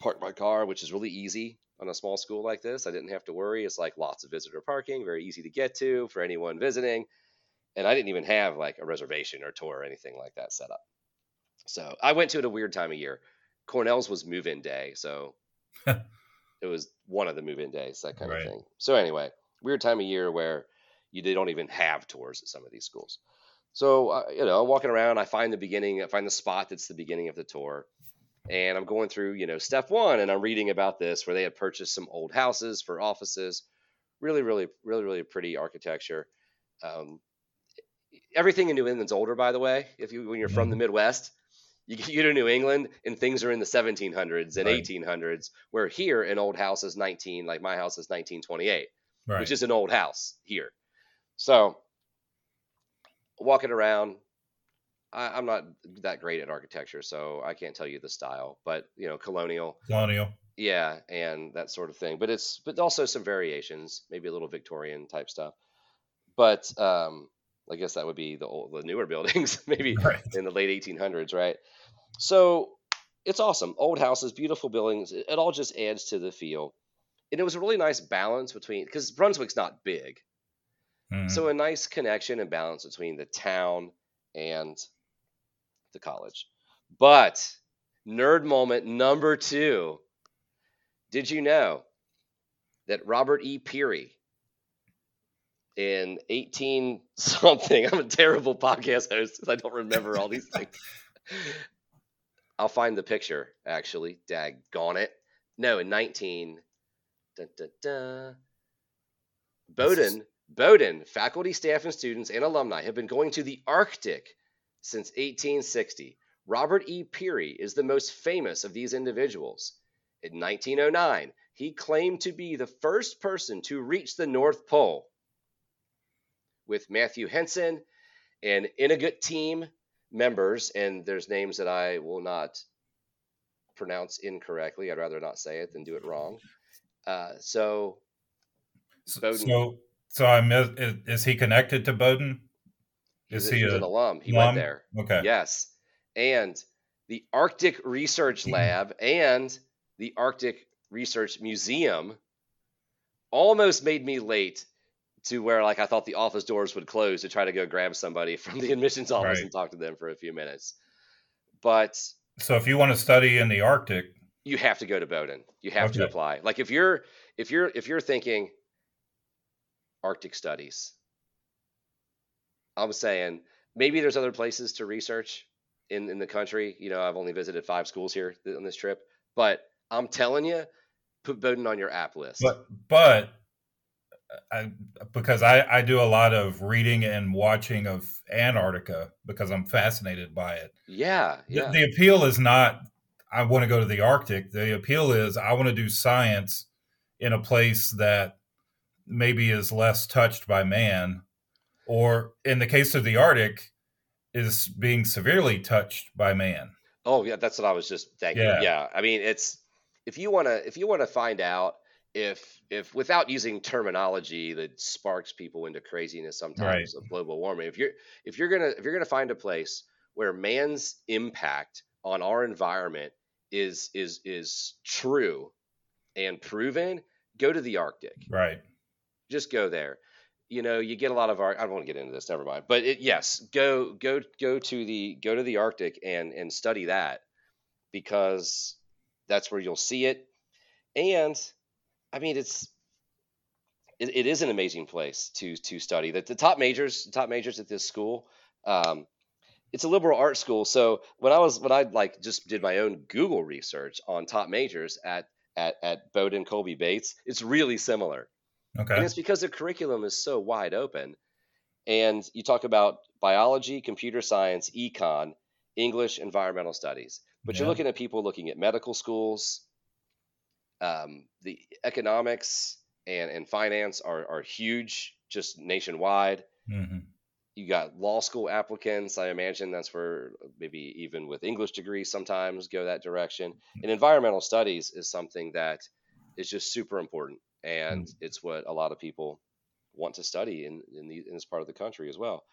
park my car, which is really easy on a small school like this. I didn't have to worry. It's like lots of visitor parking, very easy to get to for anyone visiting. And I didn't even have like a reservation or tour or anything like that set up. So I went to it a weird time of year. Cornell's was move-in day, so it was one of the move-in days, that kind Right. of thing. So anyway, weird time of year where you they don't even have tours at some of these schools. So uh, you know, I'm walking around. I find the beginning. I find the spot that's the beginning of the tour, and I'm going through you know step one, and I'm reading about this where they had purchased some old houses for offices. Really, really, really, really pretty architecture. Um, everything in New England's older, by the way. If you when you're from the Midwest, you get- to New England and things are in the 1700s and Right. 1800s. Where here an old house is 19, like my house is 1928 right. which is an old house here. So, walking around, I, I'm not that great at architecture, so I can't tell you the style, but you know, colonial, Colonial. yeah, and that sort of thing. But it's but also some variations, maybe a little Victorian type stuff. But um, I guess that would be the old, the newer buildings, maybe Right. in the late 1800s, right? So it's awesome. Old houses, beautiful buildings. It, it all just adds to the feel. And it was a really nice balance between because Brunswick's not big, Mhm. so a nice connection and balance between the town and the college. But nerd moment number two. Did you know that Robert E. Peary in 18 something, I'm a terrible podcast host 'cause I don't remember all these things. I'll find the picture actually. Daggone it. No, in 19. Dun, dun, dun. Bowdoin, Bowdoin, faculty, staff, and students and alumni have been going to the Arctic since 1860. Robert E. Peary is the most famous of these individuals. In 1909, he claimed to be the first person to reach the North Pole. With Matthew Henson and Inughuit team members, and there's names that I will not pronounce incorrectly. I'd rather not say it than do it wrong. Uh, so So, so So I miss. Is, is he connected to Bowdoin? Is he a an alum. He alum? went there. Okay. Yes. And the Arctic Research mm-hmm. Lab and the Arctic Research Museum almost made me late to where like I thought the office doors would close to try to go grab somebody from the admissions office Right. and talk to them for a few minutes. But So if you want to study in the Arctic, you have to go to Bowdoin. You have to apply. Like if you're if you're if you're thinking Arctic studies, I'm saying maybe there's other places to research in in the country. You know, I've only visited five schools here on this trip, but I'm telling you, put Bowdoin on your app list. but but uh, I, because I I do a lot of reading and watching of Antarctica because I'm fascinated by it. yeah, The- yeah, The, appeal is not I want to go to the Arctic. The appeal is I want to do science in a place that maybe is less touched by man, or in the case of the Arctic, is being severely touched by man. Oh yeah, that's what I was just thinking. Yeah. Yeah. I mean, it's if you want to if you want to find out if if without using terminology that sparks people into craziness sometimes of global warming, if you're if you're gonna if you're gonna find a place where man's impact on our environment is is is true and proven, go to the Arctic Right. just go there you know you get a lot of our i don't want to get into this never mind. But it, yes go go go to the go to the arctic and and study that because that's where you'll see it. And i mean it's it, it is an amazing place to to study. The, the top majors top majors at this school um it's a liberal arts school. So when i was when i like just did my own google research on top majors at at at bowdoin colby bates it's really similar and Okay. it's because the curriculum is so wide open. And you talk about biology, computer science, econ, English, environmental studies. But you're looking at people looking at medical schools. Um, the economics and, and finance are, are huge, just nationwide. hmm You got law school applicants. I imagine that's where maybe even with English degrees sometimes go that direction. And environmental studies is something that is just super important, and mm. it's what a lot of people want to study in in, the, in this part of the country as well.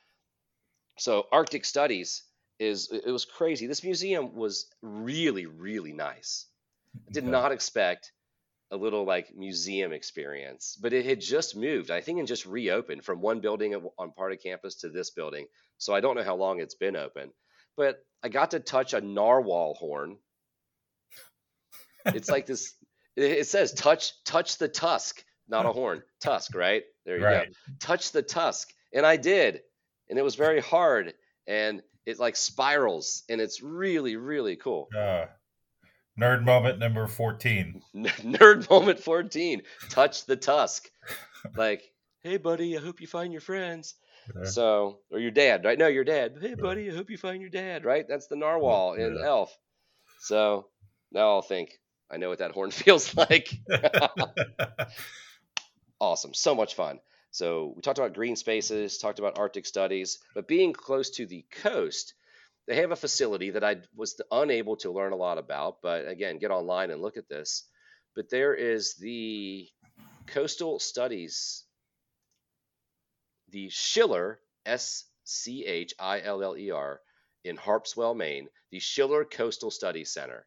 So Arctic studies is it was crazy. This museum was really really nice. I did Okay. not expect a little like museum experience, but it had just moved. I think and just reopened from one building on part of campus to this building. So I don't know how long it's been open, but I got to touch a narwhal horn. It's like this. It says touch touch the tusk, not a horn. Tusk, right? There you Right. go. Touch the tusk, and I did, and it was very hard, and it like spirals, and it's really really cool. Uh, nerd moment number 14. Nerd moment 14. Touch the tusk. Like, hey buddy, I hope you find your friends. Yeah. So, or your dad, right? No, your dad. Hey buddy, I hope you find your dad, right? That's the narwhal in Yeah. Elf. So now I'll think I know what that horn feels like. awesome. So much fun. So we talked about green spaces, talked about Arctic studies, but being close to the coast, they have a facility that I was unable to learn a lot about. But again, get online and look at this. But there is the Coastal Studies, the Schiller, S C H I L L E R, in Harpswell, Maine, the Schiller Coastal Studies Center,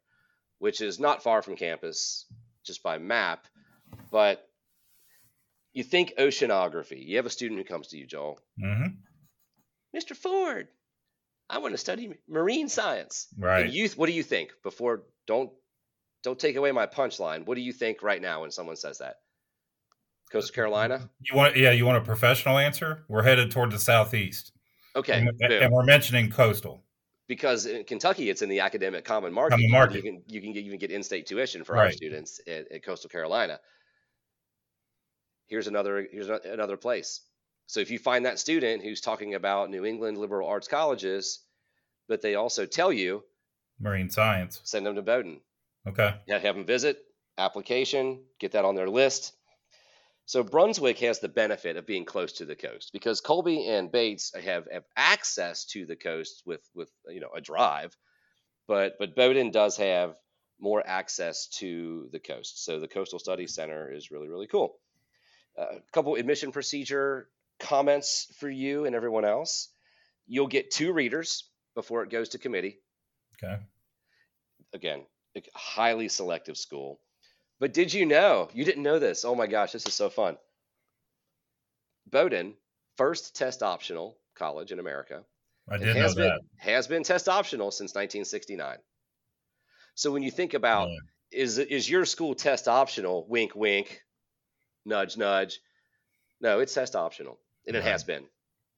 which is not far from campus just by map. But you think oceanography. You have a student who comes to you, Joel. hmm Mr. Ford, I want to study marine science. Right. And you, what do you think? Before, don't don't take away my punchline. What do you think right now when someone says that? Coastal Carolina. You want, yeah, you want a professional answer? We're headed toward the southeast, Okay, and, and we're mentioning coastal. Because in Kentucky it's in the academic common market. Common You- market. You can you can get, even get in-state tuition for our students at, at Coastal Carolina. Here's another here's another place. So if you find that student who's talking about New England liberal arts colleges, but they also tell you Marine science. send them to Bowdoin. Okay. Yeah, have them visit, application, get that on their list. So Brunswick has the benefit of being close to the coast because Colby and Bates have, have access to the coast with with you know a drive, but but Bowdoin does have more access to the coast. So the Coastal Studies Center is really really cool. Uh, a couple admission procedure comments for you and everyone else. You'll get two readers before it goes to committee. Okay. Again, highly selective school. But did you know? You didn't know this. Oh my gosh, this is so fun. Bowdoin, first test optional college in America. I did know has been that. has been test optional since 1969. So when you think about Yeah. is is your school test optional? Wink, wink, nudge, nudge. No, it's test optional, and it has been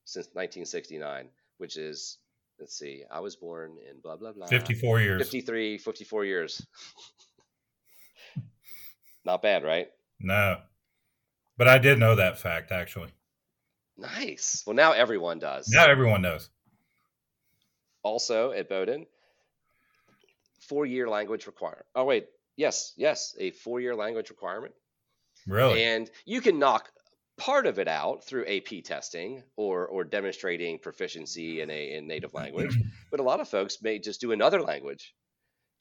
since 1969, which is let's see, I was born in blah blah blah. 54 years. 53, 54 years. Not bad, right? No. But I did know that fact, actually. Nice. Well, now everyone does. Now everyone knows. also at Bowdoin, four year language requirement. Oh, wait. Yes, yes, a four year language requirement. Really? And you can knock part of it out through AP testing or, or demonstrating proficiency in a in native language. But a lot of folks may just do another language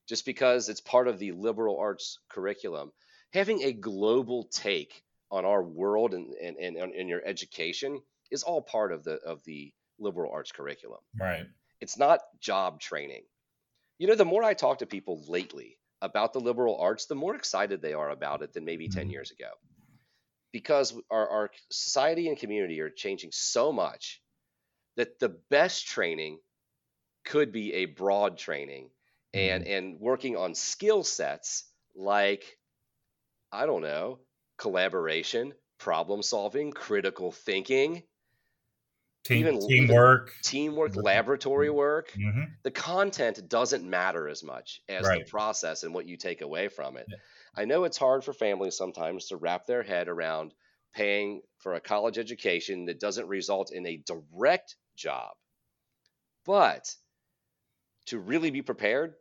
just because it's part of the liberal arts curriculum. Having a global take on our world and, and, and, and your education is all part of the of the liberal arts curriculum right. it's not job training. You know, the more I talk to people lately about the liberal arts, the more excited they are about it than maybe 10 Mhm. years ago. Because our, our society and community are changing so much that the best training could be a broad training and and working on skill sets like I don't know, collaboration, problem solving, critical thinking, Team, even- teamwork. teamwork, Mhm. laboratory work. hmm the content doesn't matter as much as Right. the process and what you take away from it. Yeah. I know it's hard for families sometimes to wrap their head around paying for a college education that doesn't result in a direct job. But to really be prepared,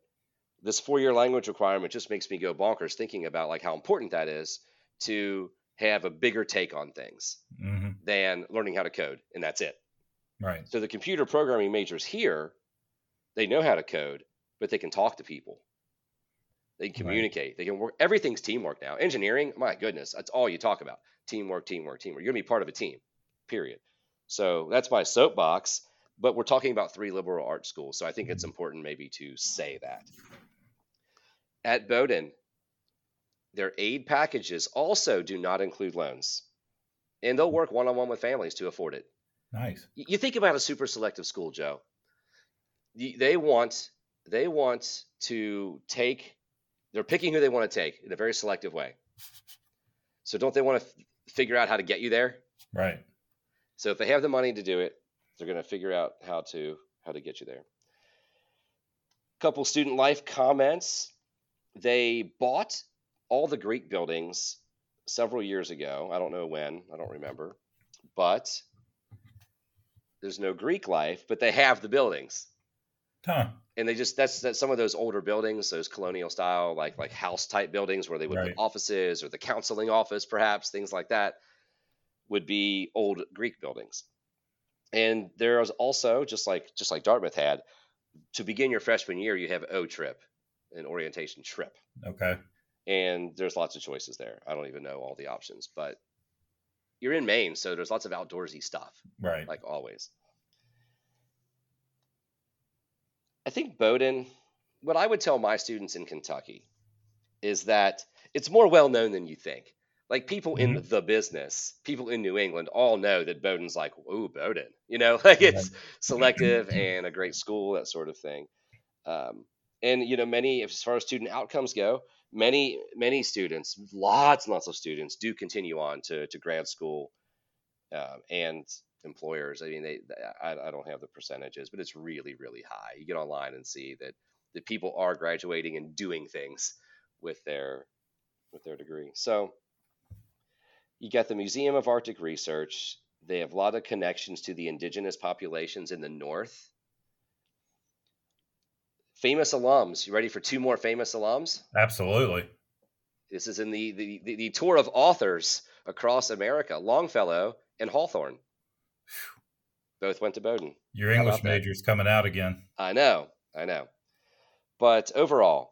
this four-year language requirement just makes me go bonkers thinking about like how important that is to have a bigger take on things hmm than learning how to code and that's it. Right. So the computer programming majors here, they know how to code, but they can talk to people. They can Right. communicate. They can work. Everything's teamwork now. Engineering, my goodness, that's all you talk about. Teamwork, teamwork, teamwork. You're gonna be part of a team. Period. So that's my soapbox. But we're talking about three liberal arts schools, so I think it's important maybe to say that. At Bowdoin, their aid packages also do not include loans, and they'll work one-on-one with families to afford it. Nice. you think about a super selective school joe. They want they want to take they're picking who they want to take in a very selective way. So don't they want to f- figure out how to get you there? Right. so if they have the money to do it they're going to figure out how to how to get you there. Couple student life comments they bought all the greek buildings several years ago. I don't know when. I don't remember. But there's no greek life but they have the buildings. Huh. and they just that's that's some of those older buildings those colonial style like like house type buildings where they would Right. put offices or the counseling office perhaps things like that would be old greek buildings. And there's also just like just like dartmouth had to begin your freshman year you have o trip an orientation trip Okay. and there's lots of choices there i don't even know all the options but you're in maine so there's lots of outdoorsy stuff Right. like always. I think Bowdoin, what I would tell my students in Kentucky is that it's more well known than you think. Like people in the business, people in New England all know that Bowdoin's like, ooh, Bowdoin. You know, like it's selective and a great school, that sort of thing. Um, and you know, many as far as student outcomes go, many many students, lots and lots of students, do continue on to to grad school um, and employers. I mean, they, I, I don't have the percentages, but it's really, really high. You get online and see that that people are graduating and doing things with their with their degree. So you got the Museum of Arctic Research. They have a lot of connections to the indigenous populations in the north. Famous alums. You ready for two more famous alums? Absolutely. This is in the, the, the, the tour of authors across America. Longfellow and Hawthorne both went to Bowdoin. Your How English that? major's coming out again. I know, I know. But overall,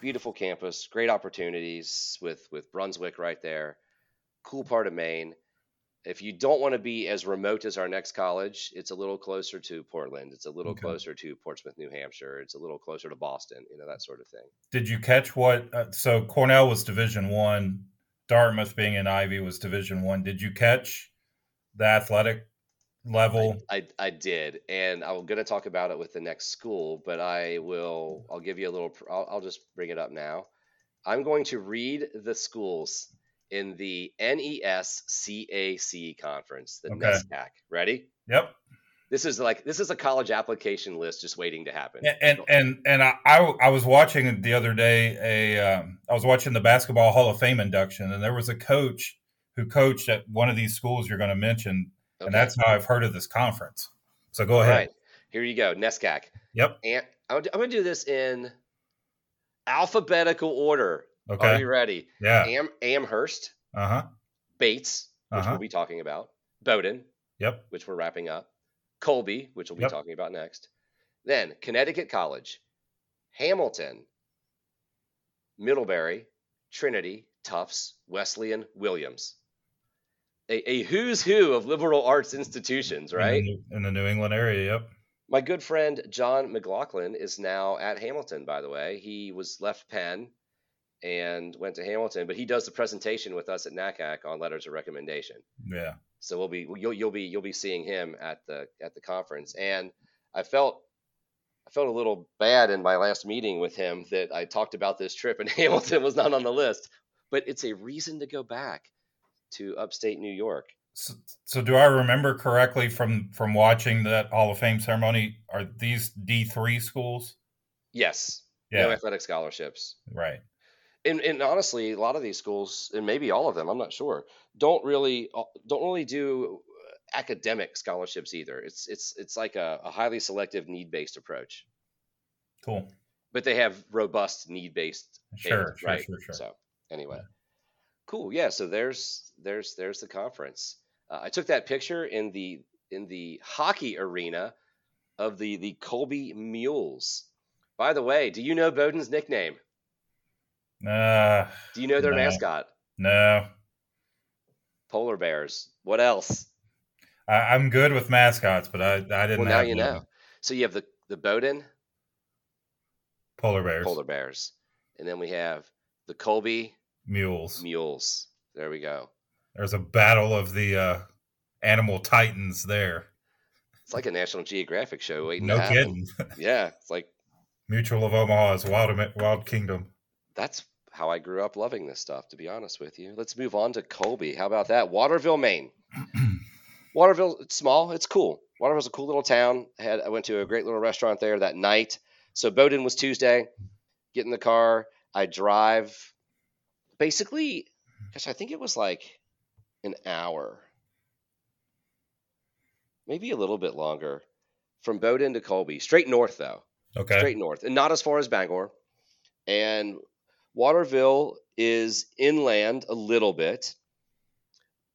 beautiful campus, great opportunities with with Brunswick right there. cool part of Maine. If you don't want to be as remote as our next college, it's a little closer to Portland. It's a little Okay. closer to Portsmouth, New Hampshire. It's a little closer to Boston. You know that sort of thing. Did you catch what? Uh, so Cornell was Division One. Dartmouth, being in Ivy, was Division One. Did you catch the athletic level? I, I did, and I'm going to talk about it with the next school, but I will. I'll give you a little. I'll, I'll just bring it up now. I'm going to read the schools in the E NESCAC conference, the Okay. NESCAC. Ready? Yep. This is like this is a college application list just waiting to happen. And and and, and I, I I was watching the other day a um, I was watching the basketball Hall of Fame induction, and there was a coach who coached at one of these schools you're going to mention, Okay. and that's how I've heard of this conference. So go ahead. right. Here you go, NESCAC. Yep. And I'm going to do this in alphabetical order. Are you ready? Yeah. Am Amherst, Uh huh. Bates, which Uh-huh. we'll be talking about, Bowdoin. Yep. which we're wrapping up, Colby, which we'll be Yep. talking about next. Then Connecticut College, Hamilton, Middlebury, Trinity, Tufts, Wesleyan, Williams. A, a who's who of liberal arts institutions, right? In the, New- in the New England area. Yep. My good friend John McLaughlin is now at Hamilton, by the way. He was left Penn and went to Hamilton, but he does the presentation with us at NACAC on letters of recommendation. Yeah. So we'll be you'll you'll be you'll be seeing him at the at the conference. And I felt I felt a little bad in my last meeting with him that I talked about this trip and Hamilton was not on the list, but it's a reason to go back to upstate New York. So, so do I remember correctly from from watching that Hall of Fame ceremony? Are these D three schools? Yes. Yeah. No athletic scholarships. Right. And, and honestly, a lot of these schools, and maybe all of them, I'm not sure, don't really uh, don't really do academic scholarships either. It's it's it's like a, a highly selective need based approach, Cool. but they have robust need based Sure. Sure. right? Sure. Sure. So anyway, cool. Yeah. So there's there's there's the conference. Uh, I took that picture in the in the hockey arena of the the Colby Mules. By the way, do you know Bowdoin's nickname? Uh, Do you know their No. mascot? no. Polar bears. What else? I, I'm good with mascots, but I I didn't. Well, now you one. know. So you have the the Bowdoin Polar bears, polar bears, and then we have the Colby mules. mules. There we go. There's a battle of the uh, animal titans there. It's like a National Geographic show waiting No kidding. Yeah, it's like Mutual of Omaha's Wild Wild Kingdom. That's how I grew up loving this stuff. To be honest with you, let's move on to Colby. How about that? Waterville, Maine. Waterville, it's small. It's cool. Waterville's a cool little town. I had I went to a great little restaurant there that night. So Bowdoin was Tuesday. Get in the car. I drive. Basically, gosh, I think it was like an hour, maybe a little bit longer, from Bowdoin to Colby. Straight north though Okay. straight north, and not as far as Bangor. And Waterville is inland a little bit,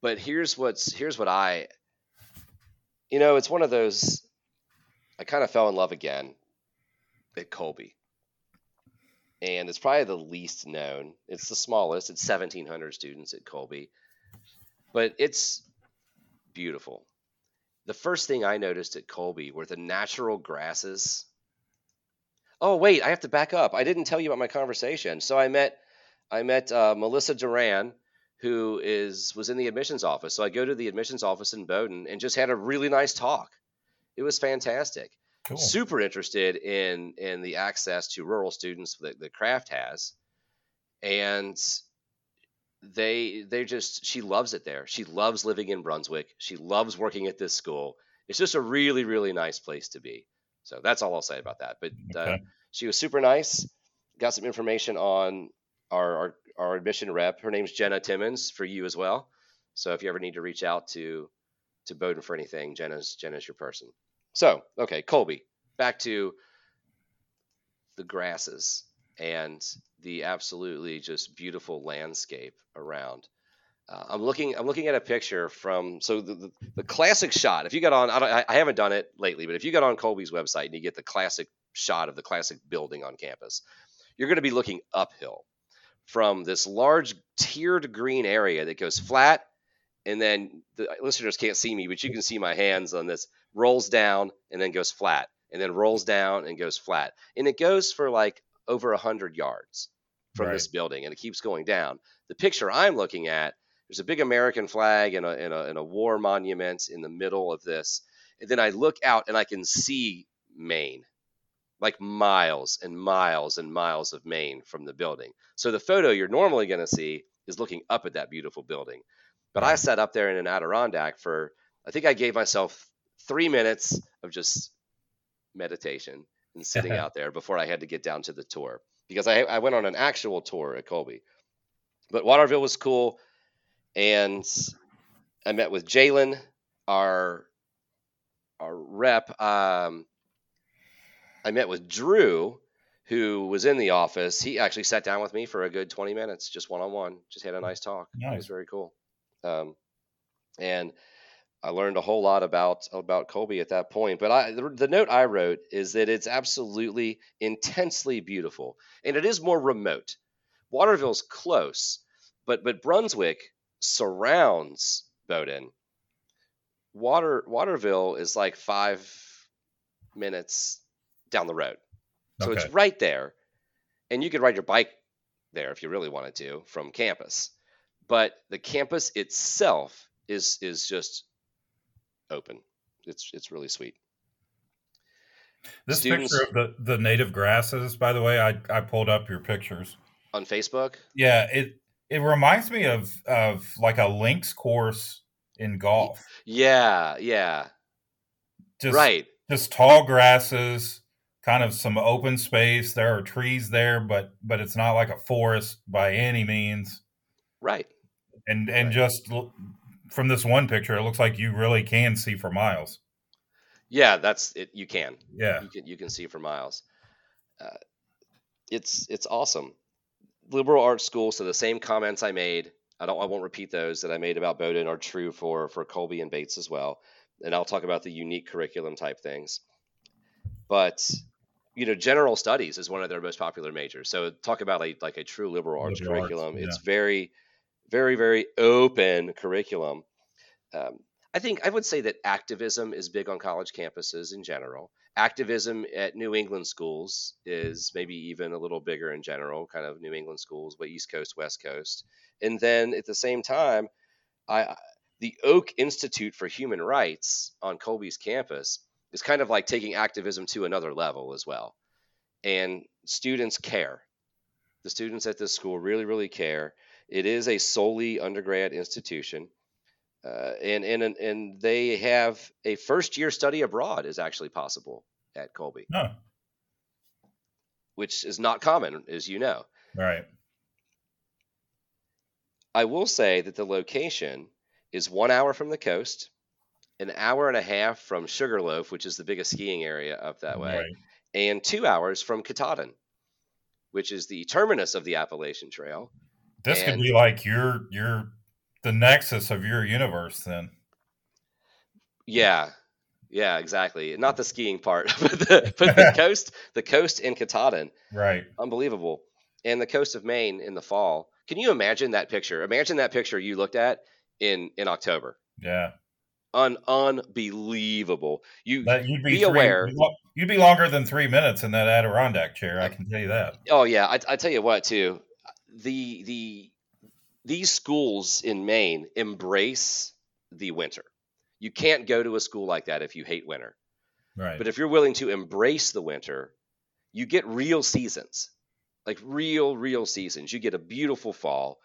but here's what's here's what I, you know, it's one of those. I kind of fell in love again at Colby, and it's probably the least known. It's the smallest. It's 1,700 students at Colby, but it's beautiful. The first thing I noticed at Colby were the natural grasses Oh wait, I have to back up. I didn't tell you about my conversation. So I met I met uh, Melissa Duran, who is was in the admissions office. So I go to the admissions office in Bowdoin and just had a really nice talk. It was fantastic. Cool. Super interested in in the access to rural students that the craft has, and they they just she loves it there. She loves living in Brunswick. She loves working at this school. It's just a really really nice place to be. So that's all I'll say about that. But uh, she was super nice. Got some information on our, our our admission rep. Her name's Jenna Timmons for you as well. So if you ever need to reach out to to Bowdoin for anything, Jenna's Jenna's your person. So okay, Colby. Back to the grasses and the absolutely just beautiful landscape around. Uh, I'm looking. I'm looking at a picture from so the, the, the classic shot. If you got on, I, don't, I I haven't done it lately, but if you got on Colby's website and you get the classic shot of the classic building on campus, you're going to be looking uphill from this large tiered green area that goes flat, and then the listeners can't see me, but you can see my hands on this. Rolls down and then goes flat, and then rolls down and goes flat, and it goes for like over a hundred yards from Right. this building, and it keeps going down. The picture I'm looking at, there's a big American flag and a, and a, and a war monument in the middle of this, and then I look out and I can see Maine, like miles and miles and miles of Maine from the building. So the photo you're normally going to see is looking up at that beautiful building. But I sat up there in an Adirondack for, I think I gave myself three minutes of just meditation and sitting out there before I had to get down to the tour because I, I went on an actual tour at Colby. But Waterville was cool. And I met with Jalen, our our rep. Um, I met with Drew, who was in the office. He actually sat down with me for a good 20 minutes, just one on one. Just had a nice talk. It was Nice. very cool. Um, and I learned a whole lot about about Colby at that point. But I, the, the note I wrote is that it's absolutely intensely beautiful, and it is more remote. Waterville's close, but but Brunswick surrounds Bowdoin. Water Waterville is like five minutes down the road, so Okay. it's right there, and you could ride your bike there if you really wanted to from campus. But the campus itself is is just open. It's it's really sweet. This Students- picture of the, the native grasses, by the way, I, I pulled up your pictures. On Facebook, Yeah, it it reminds me of of like a links course in golf. yeah, yeah, Just right, just tall grasses, kind of some open space. There are trees there, but but it's not like a forest by any means. right. And and Right. just l- from this one picture, it looks like you really can see for miles. Yeah, that's it. You can. Yeah, you can you can see for miles. Uh, it's it's awesome. Liberal arts school. So the same comments I made, I don't I won't repeat those that I made about Bowdoin are true for for Colby and Bates as well. And I'll talk about the unique curriculum type things. But you know, general studies is one of their most popular majors. So talk about a like a true liberal arts Liberal arts, curriculum. It's very, very, very open curriculum. Um, I think I would say that activism is big on college campuses in general. Activism at New England schools is maybe even a little bigger in general, kind of New England schools, but East Coast, West Coast. And then at the same time, I the Oak Institute for Human Rights on Colby's campus is kind of like taking activism to another level as well. And students care. The students at this school really, really care. It is a solely undergrad institution uh, and and and they have a first year study abroad is actually possible at Colby, which is not common, as you know. right. I will say that the location is one hour from the coast, an hour and a half from Sugarloaf, which is the biggest skiing area up that way, Right. and two hours from Katahdin, which is the terminus of the Appalachian Trail. This could be like your your the nexus of your universe then. Yeah, yeah, exactly. Not the skiing part, but the, but the coast, the coast in Katahdin. Right. unbelievable. And the coast of Maine in the fall. Can you imagine that picture? Imagine that picture you looked at in in October. Yeah. Un unbelievable. You That you'd be, Be three- aware. you'd be longer than three minutes in that Adirondack chair. I uh, can tell you that. oh yeah, I, I tell you what too. The the these schools in Maine embrace the winter. You can't go to a school like that if you hate winter. Right. But if you're willing to embrace the winter, you get real seasons, like real, real seasons. You get a beautiful fall.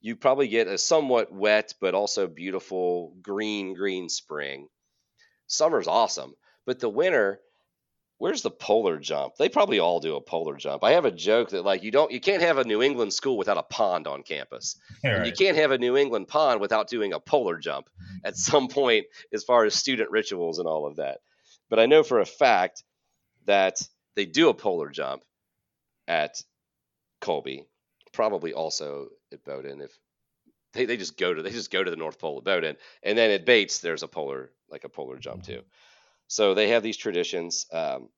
You probably get a somewhat wet, but also beautiful green, green spring. Summer's awesome. But the winter, where's the polar jump? They probably all do a polar jump. I have a joke that like you don't you can't have a New England school without a pond on campus. And you can't have a New England pond without doing a polar jump at some point as far as student rituals and all of that. But I know for a fact that they do a polar jump at Colby, probably also at Bowdoin if they, they just go to they just go to the North Pole at Bowdoin. And then at Bates there's a polar like a polar jump too. So they have these traditions. Um,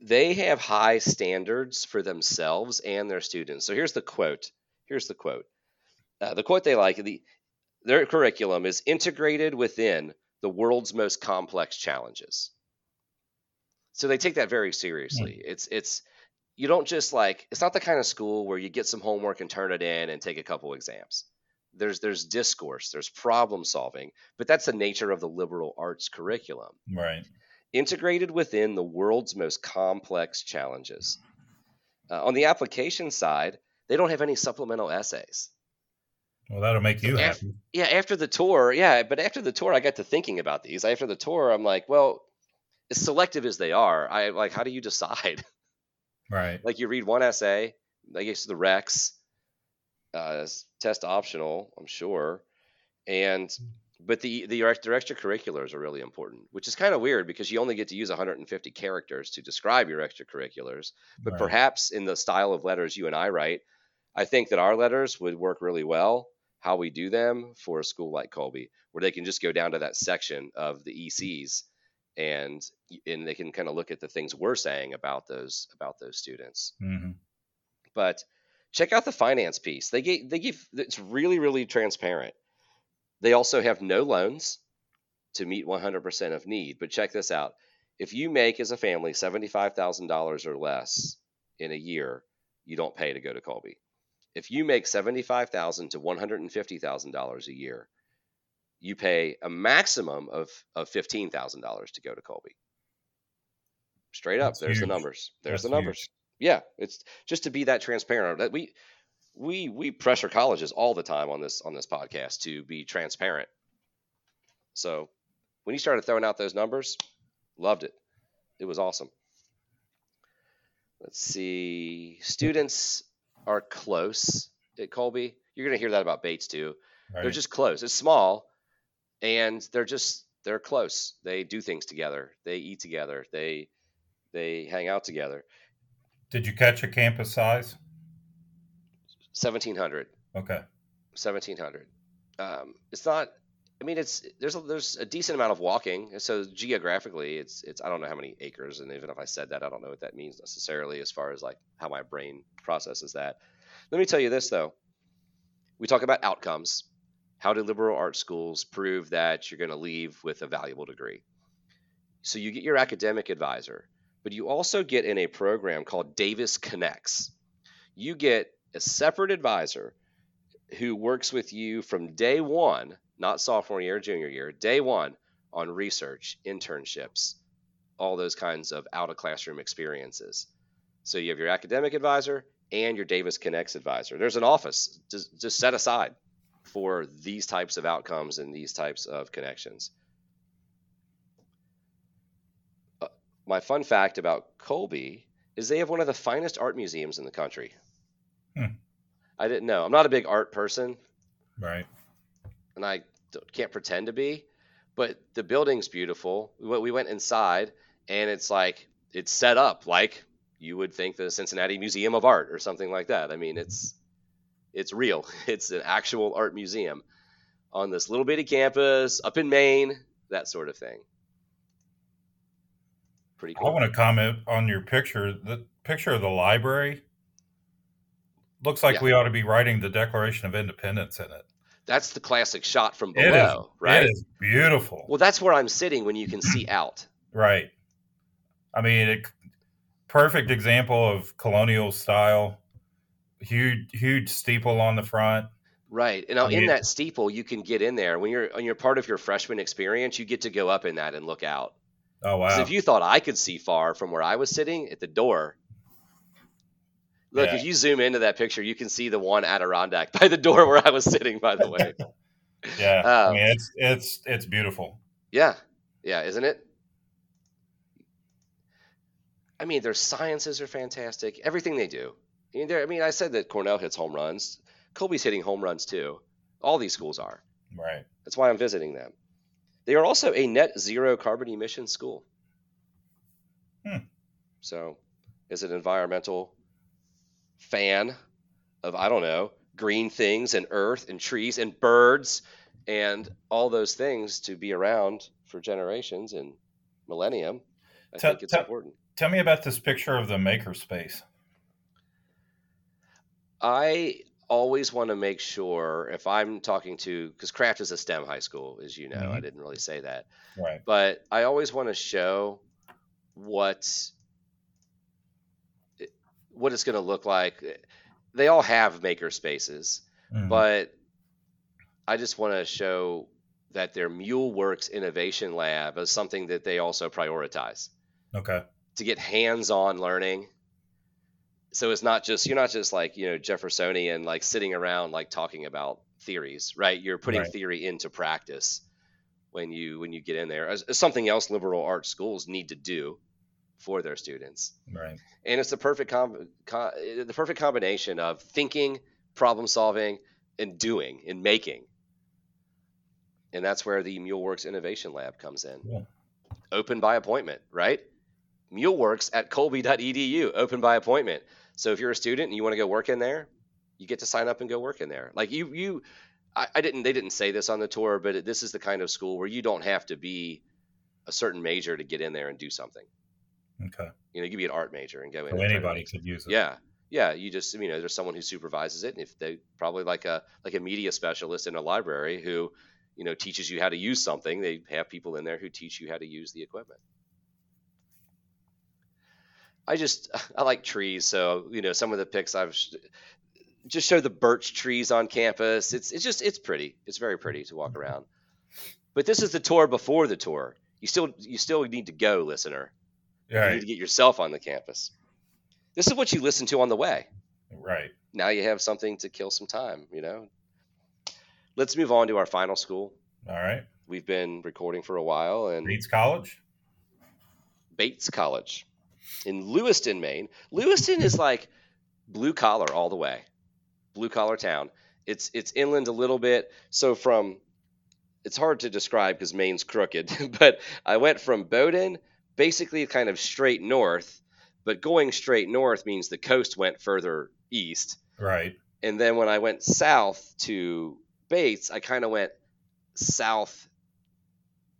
they have high standards for themselves and their students. So here's the quote. Here's the quote. Uh, the quote they like the their curriculum is integrated within the world's most complex challenges. So they take that very seriously. It's it's you don't just like it's not the kind of school where you get some homework and turn it in and take a couple exams. There's there's discourse, there's problem solving, but that's the nature of the liberal arts curriculum Right. integrated within the world's most complex challenges. Uh, on the application side, they don't have any supplemental essays. Well, that'll make you happy. Yeah, after the tour, yeah, but after the tour, I got to thinking about these. After the tour, I'm like, well, as selective as they are, I like, how do you decide? Right. like, you read one essay, I guess the Rex, uh, test optional, I'm sure, and but the the their extracurriculars are really important, which is kind of weird because you only get to use 150 characters to describe your extracurriculars. But Right. perhaps in the style of letters you and I write, I think that our letters would work really well. How we do them for a school like Colby, where they can just go down to that section of the ECs, and and they can kind of look at the things we're saying about those about those students hmm but check out the finance piece. They give they give it's really really transparent. They also have no loans to meet 100% of need. But check this out: if you make as a family $75,000 or less in a year, you don't pay to go to Colby. If you make $75,000 to $150,000 a year, you pay a maximum of of $15,000 to go to Colby. Straight up, That's there's the numbers. There's That's the huge. Yeah it's just to be that transparent. That we we we pressure colleges all the time on this on this podcast to be transparent. So when you started throwing out those numbers loved it. It was awesome. Let's see. Students are close at colby. You're going to hear that about bates too. Right. they're just close. It's small and they're just they're close. They do things together. They eat together. They they hang out together Did you catch a campus size? 1700 Okay. 1700 um, it's not i mean it's there's a, there's a decent amount of walking. So geographically it's it's i don't know how many acres and even if i said that i don't know what that means necessarily as far as like how my brain processes that. Let me tell you this though. We talk about outcomes. How do liberal arts schools prove that you're going to leave with a valuable degree? So you get your academic advisor but you also get in a program called davis connects you get a separate advisor who works with you from day one, not sophomore year, junior year, day one on research, internships, all those kinds of out of classroom experiences. So you have your academic advisor and your Davis Connects advisor. There's an office just, just set aside for these types of outcomes and these types of connections. Uh, my fun fact about Colby is they have one of the finest art museums in the country. Hmm. I didn't know. I'm not a big art person, Right. and I can't pretend to be, but the building's beautiful. We went, we went inside, and it's like it's set up like you would think the Cincinnati Museum of Art or something like that. I mean, it's it's real. It's an actual art museum on this little bitty campus up in Maine, that sort of thing. Pretty I want to comment on your picture. The picture of the library looks like Yeah. we ought to be writing the Declaration of Independence in it. That's the classic shot from It is- below, right? It is beautiful. Well, that's where I'm sitting when you can see out. Right. I mean, it, perfect example of colonial style. Huge, huge steeple on the front. Right. And now in that steeple, you can get in there. When you're when you're part of your freshman experience, you get to go up in that and look out. Oh wow! if you thought I could see far from where I was sitting at the door, look, Yeah. if you zoom into that picture, you can see the one Adirondack by the door where I was sitting, by the way. yeah, I um, mean it's it's it's beautiful. yeah. Yeah, isn't it? I mean, their sciences are fantastic. Everything they do. I mean, I mean, I said that Cornell hits home runs. Colby's hitting home runs too. All these schools are. Right. That's why I'm visiting them. They are also a net zero carbon emission school. Hmm. So, is an environmental fan of, I don't know, green things and earth and trees and birds and all those things to be around for generations and millennium. I Tell- think it's tell- important. Tell me about this picture of the makerspace. I always want to make sure if I'm talking to because craft is a STEM high school, as you know, I Mhm. didn't really say that, Right. but I always want to show what what it's going to look like. They all have maker spaces, Mhm. but I just want to show that their MuleWorks Innovation Lab is something that they also prioritize okay. to get hands-on learning. So it's not just you're not just like you know Jeffersonian like sitting around like talking about theories, right? You're putting Right. theory into practice when you when you get in there. As, as something else liberal arts schools need to do for their students Right. and it's the perfect com- co- the perfect combination of thinking, problem solving, and doing and making. And that's where the MuleWorks Innovation Lab comes in. Cool. Open by appointment, right? MuleWorks at colby.edu, open by appointment. So if you're a student and you want to go work in there, you get to sign up and go work in there. Like you, you, I, I didn't, they didn't say this on the tour, but it, this is the kind of school where you don't have to be a certain major to get in there and do something. Okay. You know, you could be an art major and go in. So anybody could use it. yeah, yeah. You just you know, there's someone who supervises it, and if they probably like a like a media specialist in a library who you know teaches you how to use something. They have people in there who teach you how to use the equipment. I just I like trees, so you know some of the pics I've just show the birch trees on campus. It's it's just it's pretty. It's very pretty to walk mm-hmm. around. But this is the tour before the tour. You still you still need to go, listener. You need to get yourself on the campus. This is what you listen to on the way. Right. Now you have something to kill some time, you know. Let's move on to our final school. All right. We've been recording for a while and Reeds College. Bates College in Lewiston, Maine. Lewiston is like blue collar all the way. Blue collar town. It's it's inland a little bit. So from it's hard to describe because Maine's crooked, but I went from Bowdoin basically kind of straight north, but going straight north means the coast went further east. Right. And then when I went south to Bates, I kind of went south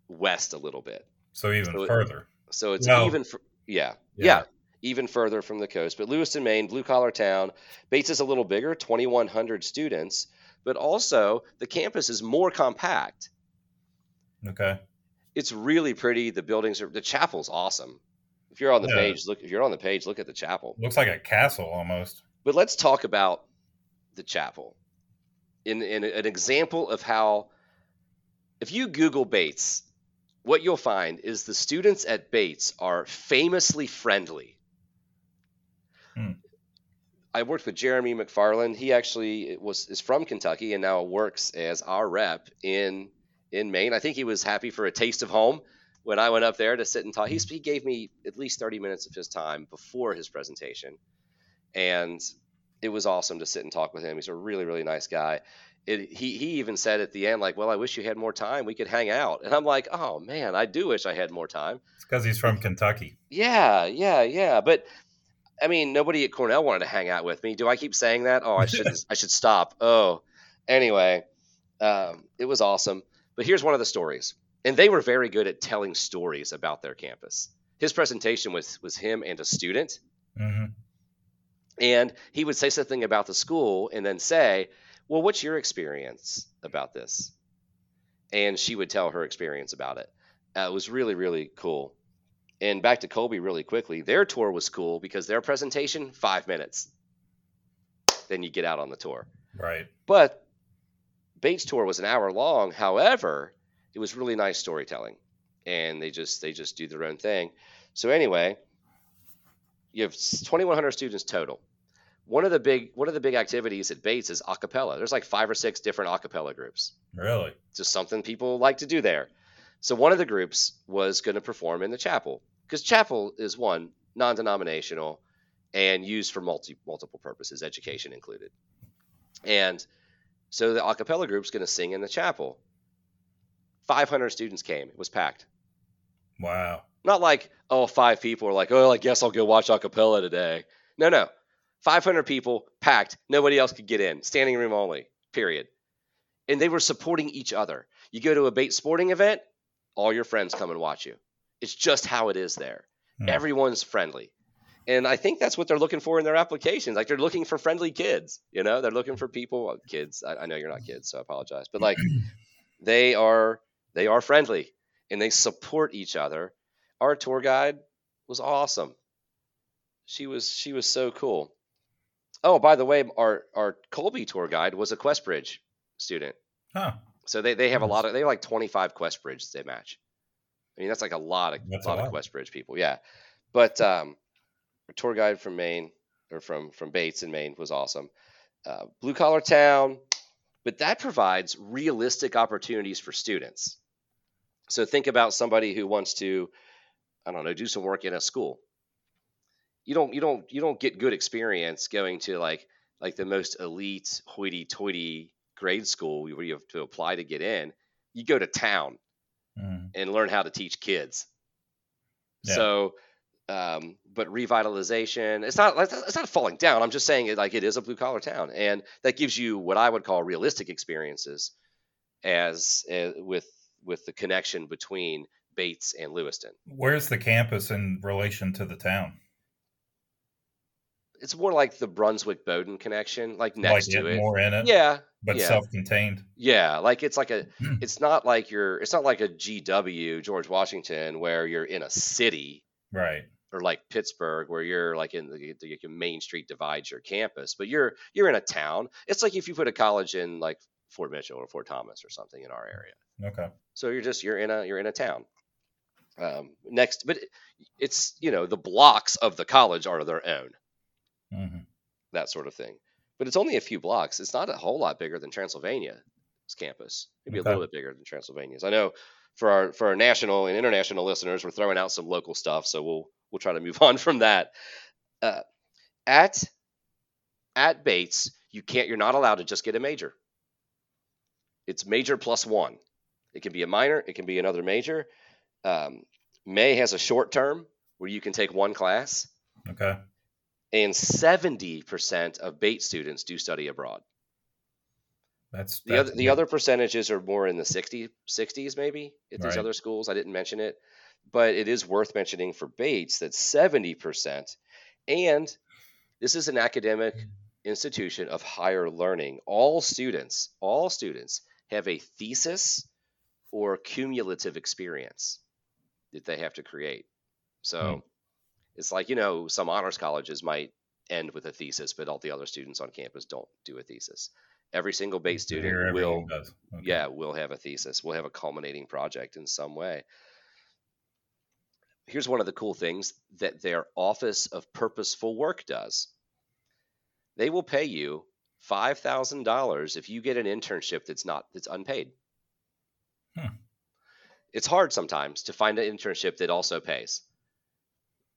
west a little bit. So even So it- further. So it's No. even, f- yeah, Yeah. yeah, even further from the coast. But Lewiston, Maine, blue collar town. Bates is a little bigger, 2,100 students, but also the campus is more compact. Okay. It's really pretty. The buildings are, the chapel's awesome. If you're on the Yeah. page, look, if you're on the page, look at the chapel. Looks like a castle almost. But let's talk about the chapel. In, in an example of how, if you Google Bates, what you'll find is the students at Bates are famously friendly. Hmm. I worked with Jeremy McFarland. He actually was is from Kentucky and now works as our rep in in Maine. I think he was happy for a taste of home when I went up there to sit and talk. He, he gave me at least 30 minutes of his time before his presentation. And it was awesome to sit and talk with him. He's a really, really nice guy. It, he, he even said at the end, like, well, I wish you had more time. We could hang out. And I'm like, oh, man, I do wish I had more time. It's because he's from Kentucky. Yeah, yeah, yeah. But I mean, nobody at Cornell wanted to hang out with me. Do I keep saying that? Oh, I should I should stop. Oh, anyway, um, it was awesome. But here's one of the stories, and they were very good at telling stories about their campus. His presentation was was him and a student, hmm and he would say something about the school, and then say, "Well, what's your experience about this?" And she would tell her experience about it. Uh, it was really really cool. And back to Colby really quickly. Their tour was cool because their presentation five minutes. Then you get out on the tour. Right. But Bates tour was an hour long. However, it was really nice storytelling, and they just they just do their own thing. So anyway, you have 2,100 students total. One of the big one of the big activities at Bates is a cappella. There's like five or six different a cappella groups. Really. Just something people like to do there. So one of the groups was going to perform in the chapel because chapel is one non-denominational and used for multi multiple purposes, education included. And so the a cappella group's going to sing in the chapel. 500 students came. It was packed. Wow. Not like, oh, five people are like, oh, I guess I'll go watch a cappella today. No, no. 500 people packed. Nobody else could get in. Standing room only, period. And they were supporting each other. You go to a Bates sporting event, all your friends come and watch you. It's just how it is there. Hmm. Everyone's friendly. And I think that's what they're looking for in their applications. Like they're looking for friendly kids, you know, they're looking for people, well, kids. I, I know you're not kids, so I apologize. But like they are they are friendly and they support each other. Our tour guide was awesome. She was she was so cool. Oh, by the way, our our Colby tour guide was a QuestBridge student. Huh. So they, they have a lot of they have like 25 QuestBridge they match. I mean that's like a lot of That's a lot, of QuestBridge people. Yeah. But um our tour guide from Maine or from from Bates in Maine was awesome. Uh, blue collar town, but that provides realistic opportunities for students. So think about somebody who wants to I don't know, do some work in a school. You don't you don't you don't get good experience going to like like the most elite hoity-toity grade school where you have to apply to get in. You go to town Mm. and learn how to teach kids. Yeah. So, um, but revitalization, it's not like it's not falling down. I'm just saying it like it is a blue collar town, and that gives you what I would call realistic experiences, as, uh with with the connection between Bates and Lewiston. Where's the campus in relation to the town? It's more like the Brunswick Bowdoin connection, like next like to it, it. more in it, Yeah, but yeah. self-contained. Yeah, like it's like a it's not like you're it's not like a GW George Washington where you're in a city Right. or like Pittsburgh where you're like in the, the, the Main Street divides your campus, but you're you're in a town. It's like if you put a college in like Fort Mitchell or Fort Thomas or something in our area. Okay. So you're just you're in a you're in a town. Um, next, but it's you know the blocks of the college are their own hmm that sort of thing. But it's only a few blocks. It's not a whole lot bigger than Transylvania's campus. Maybe Okay. a little bit bigger than Transylvania's. I know for our for our national and international listeners, we're throwing out some local stuff, so we'll we'll try to move on from that. Uh, at at Bates, you can't. You're not allowed to just get a major. It's major plus one. It can be a minor. It can be another major. Um, May has a short term where you can take one class Okay. And 70% of Bates students do study abroad. That's The that's other the other percentages are more in the 60 60s maybe at these Right. other schools. I didn't mention it, but it is worth mentioning for Bates that 70% and this is an academic mm. institution of higher learning. All students, all students have a thesis or cumulative experience that they have to create. So hmm. It's like, you know, some honors colleges might end with a thesis, but all the other students on campus don't do a thesis. Every single Bates student will does. Okay. yeah, we'll have a thesis. We'll have a culminating project in some way. Here's one of the cool things that their Office of Purposeful Work does. They will pay you $5,000 if you get an internship that's not that's unpaid. Hmm. It's hard sometimes to find an internship that also pays.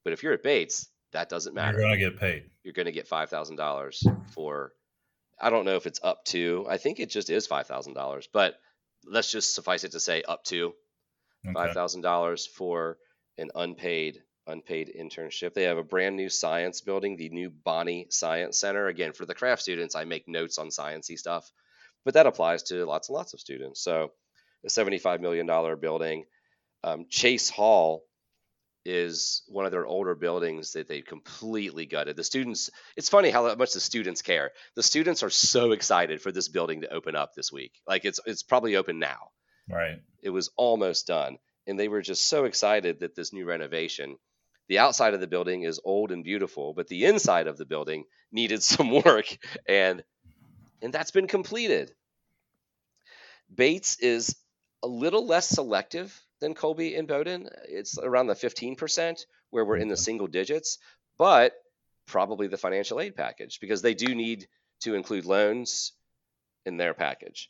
But if you're at Bates, that doesn't matter You're going to get paid. you're going to get five thousand dollars for. I don't know if it's up to. I think it just is five thousand dollars, but let's just suffice it to say up to Okay. thousand dollars for an unpaid unpaid internship. They have a brand new science building, the new Bonney Science Center. Again, for the craft students, I make notes on sciencey stuff, but that applies to lots and lots of students. So, a seventy-five million dollar building. Um, Chase Hall is one of their older buildings that they completely gutted. The students, it's funny how much the students care. The students are so excited for this building to open up this week. Like it's it's probably open now. Right. It was almost done. And they were just so excited that this new renovation, the outside of the building is old and beautiful, but the inside of the building needed some work and and that's been completed. Bates is a little less selective than Colby and Bowdoin. It's around the 15% where we're in the single digits, but probably the financial aid package because they do need to include loans in their package.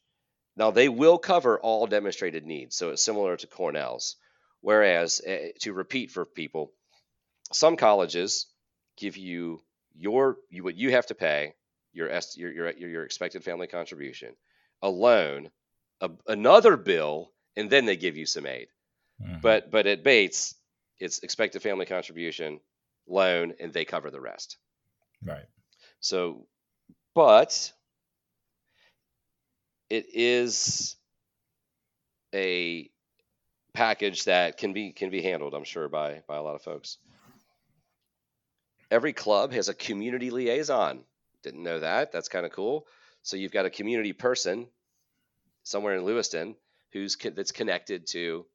Now, they will cover all demonstrated needs, so it's similar to Cornell's. Whereas, eh, to repeat for people, some colleges give you your you, what you have to pay, your, your your your your expected family contribution, a loan, a, another bill, and then they give you some aid. Mhm. But but at Bates, it's expected family contribution, loan, and they cover the rest. right. So, but it is a package that can be can be handled, I'm sure, by by a lot of folks. every club has a community liaison. Didn't know that. That's kind of cool. So you've got a community person somewhere in Lewiston who's that's connected to,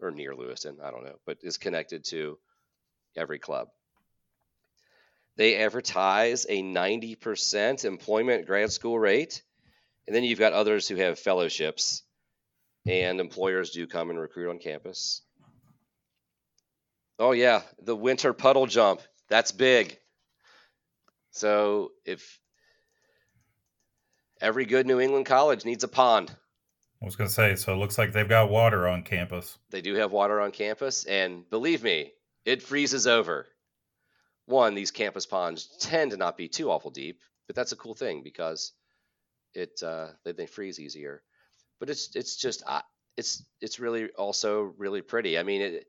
or near Lewiston, I don't know, but is connected to every club. They advertise a 90% employment grad school rate. And then you've got others who have fellowships, and employers do come and recruit on campus. Oh, yeah, the winter puddle jump. That's big. So if every good New England college needs a pond, I was going to say, so it looks like they've got water on campus. they do have water on campus, and believe me, it freezes over. One, these campus ponds tend to not be too awful deep, but that's a cool thing because it uh, they, they freeze easier. But it's it's just uh, it's it's really also really pretty. I mean, it,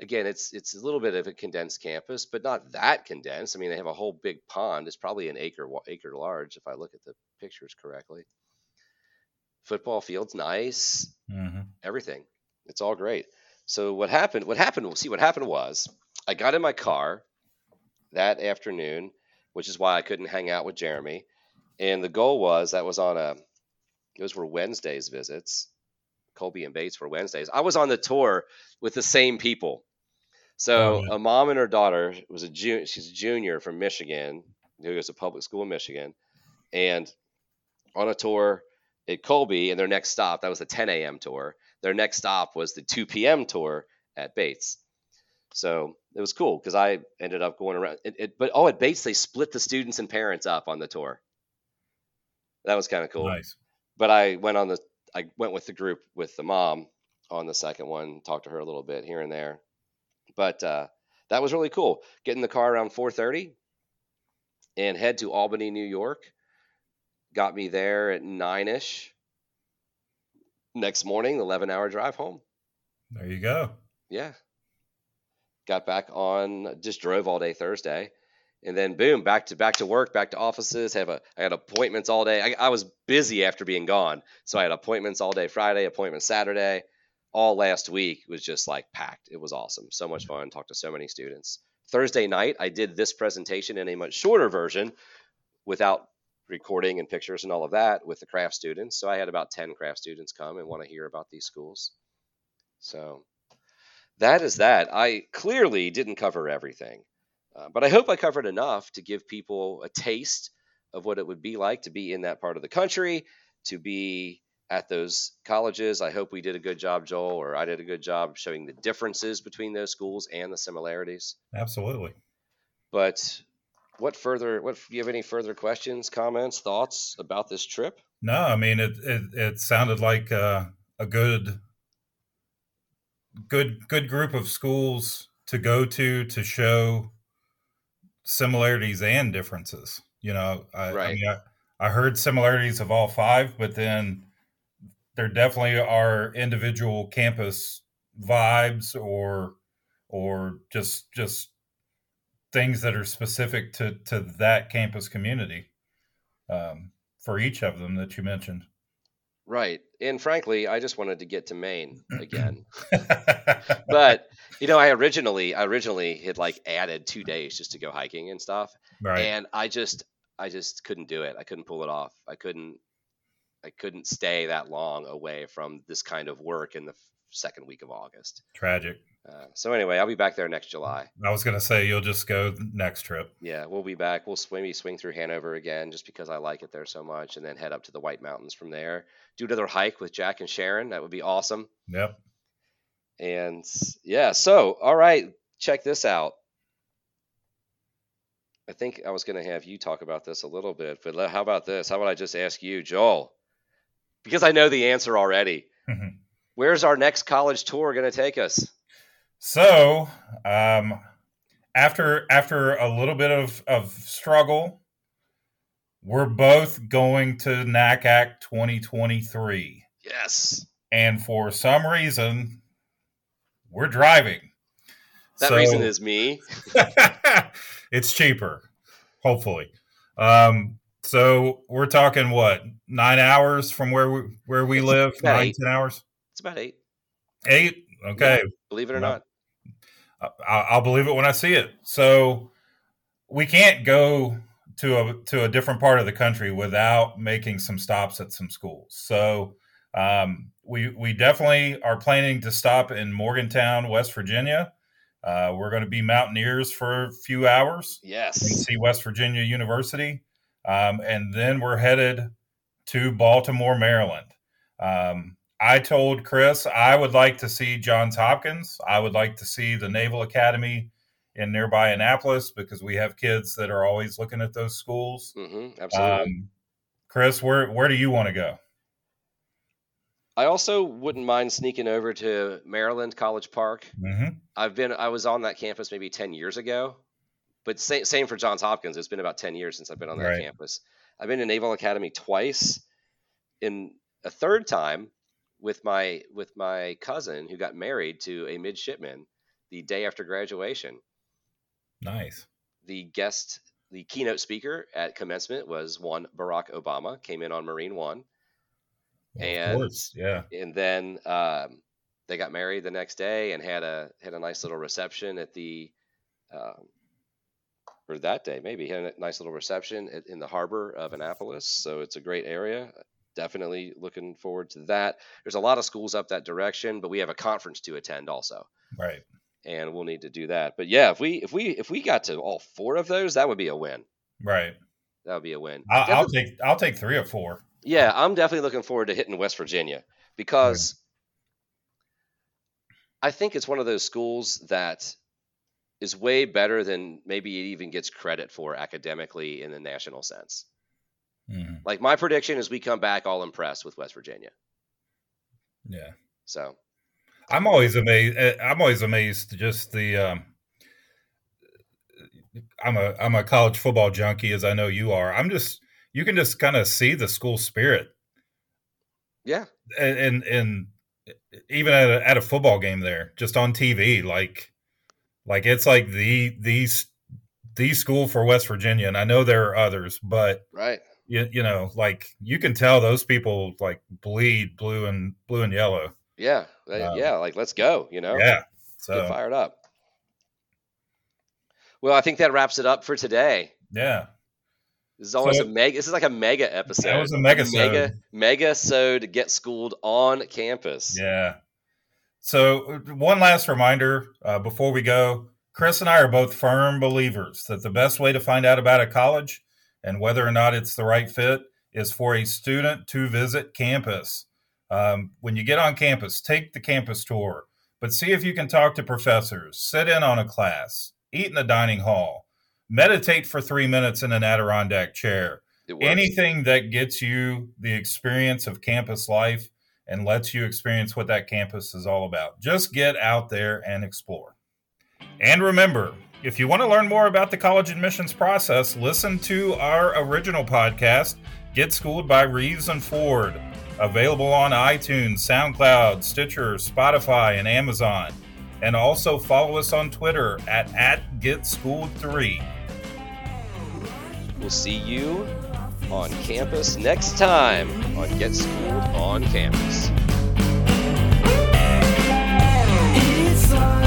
again, it's it's a little bit of a condensed campus, but not that condensed. I mean, they have a whole big pond. It's probably an acre acre large if I look at the pictures correctly. Football field's nice hmm everything. It's all great. So what happened? What happened? We'll see, what happened was I got in my car that afternoon, which is why I couldn't hang out with Jeremy. And the goal was that was on a those were Wednesdays visits. Colby and Bates were Wednesdays. I was on the tour with the same people. So Oh, a mom and her daughter was a ju- she's a junior from Michigan who goes to public school in Michigan, and on a tour at Colby, and their next stop that was the 10 a.m. tour. Their next stop was the 2 p.m. tour at Bates. So it was cool because I ended up going around. It, it, but oh, at Bates they split the students and parents up on the tour. That was kind of cool Nice. but I went on the I went with the group with the mom on the second one, talked to her a little bit here and there. But uh, that was really cool. Get in the car around 4:30 and head to Albany, New York. Got me there at nine ish. Next morning, 11 hour drive home. There you go. Yeah. Got back on, just drove all day Thursday, and then boom, back to back to work, back to offices. Have a, I had appointments all day. I, I was busy after being gone, so I had appointments all day Friday, appointments Saturday. All last week was just like packed. It was awesome, so much fun. Talked to so many students. Thursday night, I did this presentation in a much shorter version, without recording and pictures and all of that, with the craft students. So I had about ten craft students come and want to hear about these schools. So that is that. I clearly didn't cover everything, uh, but I hope I covered enough to give people a taste of what it would be like to be in that part of the country, to be at those colleges. I hope we did a good job, Joel, or I did a good job showing the differences between those schools and the similarities. Absolutely. But what further? What do you have any further questions, comments, thoughts about this trip? No, I mean it. It, it sounded like uh, a good, good, good group of schools to go to to show similarities and differences. You know, I, I mean, I, I heard similarities of all five, but then there definitely are individual campus vibes or or just just things that are specific to to that campus community um, for each of them that you mentioned. Right. And frankly, I just wanted to get to Maine again. but you know, I originally I originally had like added two days just to go hiking and stuff, right. and I just I just couldn't do it. I couldn't pull it off. I couldn't I couldn't stay that long away from this kind of work in the second week of August. Tragic. Uh, so anyway, I'll be back there next July. I was going to say you'll just go next trip. Yeah, we'll be back. We'll s- maybe swing through Hanover again just because I like it there so much, and then head up to the White Mountains from there. Do another hike with Jack and Sharon. That would be awesome. Yep. And yeah, so all right, check this out. I think I was going to have you talk about this a little bit, but how about this? How about I just ask you, Joel? Because I know the answer already. Mhm. Where's our next college tour going to take us? So, um, after after a little bit of, of struggle, we're both going to NACAC 2023. Yes. And for some reason, we're driving. That So- reason is me. it's cheaper, hopefully. Um, so we're talking what nine hours from where we where we It's live? Nine eight. ten hours? It's about eight. Eight? Okay, Believe it or No. not. I- I'll believe it when I see it. So we can't go to a to a different part of the country without making some stops at some schools. So um, we we definitely are planning to stop in Morgantown, West Virginia. Uh, we're going to be mountaineers for a few hours and Yes. see West Virginia University, um, and then we're headed to Baltimore, Maryland. Um, I told Chris I would like to see Johns Hopkins. I would like to see the Naval Academy in nearby Annapolis because we have kids that are always looking at those schools. hmm absolutely. Um, Chris, where where do you want to go? I also wouldn't mind sneaking over to Maryland College Park. hmm I've been I was on that campus maybe 10 years ago. But same, same for Johns Hopkins. It's been about 10 years since I've been on that Right. campus. I've been to Naval Academy twice. In a third time with my with my cousin who got married to a midshipman the day after graduation. Nice. The guest the keynote speaker at commencement was one Barack Obama, came in on Marine One. Well, And- of course, yeah. and then um, they got married the next day and had a had a nice little reception at the um, or that day maybe had a nice little reception at, in the harbor of Annapolis. So it's a great area. Definitely looking forward to that. There's a lot of schools up that direction, but we have a conference to attend also, Right. and we'll need to do that. But yeah, if we if we if we got to all four of those, that would be a win. Right. That would be a win. I'll, I'll take I'll take three or four. Yeah, I'm definitely looking forward to hitting West Virginia because I think it's one of those schools that is way better than maybe it even gets credit for academically in the national sense. Mhm. Like my prediction is we come back all impressed with West Virginia. Yeah. So I'm always amazed. I'm always amazed just the. Um, I'm a I'm a college football junkie, as I know you are. I'm just you can just kind of see the school spirit, yeah, and and, and even at a, at a football game there, just on TV, like like it's like the these the school for West Virginia, and I know there are others, but right. You, you know, like you can tell those people like bleed blue and blue and yellow. Yeah, Um, yeah. Like let's go. You know, Yeah. get So fired up. Well, I think that wraps it up for today. yeah. This is almost So- a mega. This is like a mega episode. That was a mega mega mega so to get schooled on campus. Yeah. So, one last reminder uh, before we go Chris and I are both firm believers that the best way to find out about a college and whether or not it's the right fit is for a student to visit campus. Um, when you get on campus, take the campus tour, but see if you can talk to professors, sit in on a class, eat in the dining hall, meditate for three minutes in an Adirondack chair, anything that gets you the experience of campus life and lets you experience what that campus is all about. Just get out there and explore. And remember, if you want to learn more about the college admissions process, listen to our original podcast, Get Schooled by Reeves and Ford, available on iTunes, SoundCloud, Stitcher, Spotify, and Amazon. And also follow us on Twitter at, at GetSchooled3. We'll see you on campus next time on Get Schooled on Campus. It's like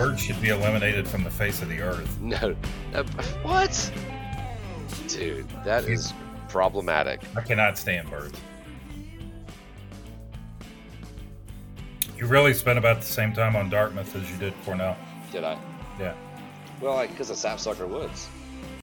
Birds should be eliminated from the face of the earth. No, what? Dude, that is problematic. I cannot stand birds. You really spent about the same time on Dartmouth as you did Cornell. Did I? Yeah. Well, like, because of Sapsucker Woods.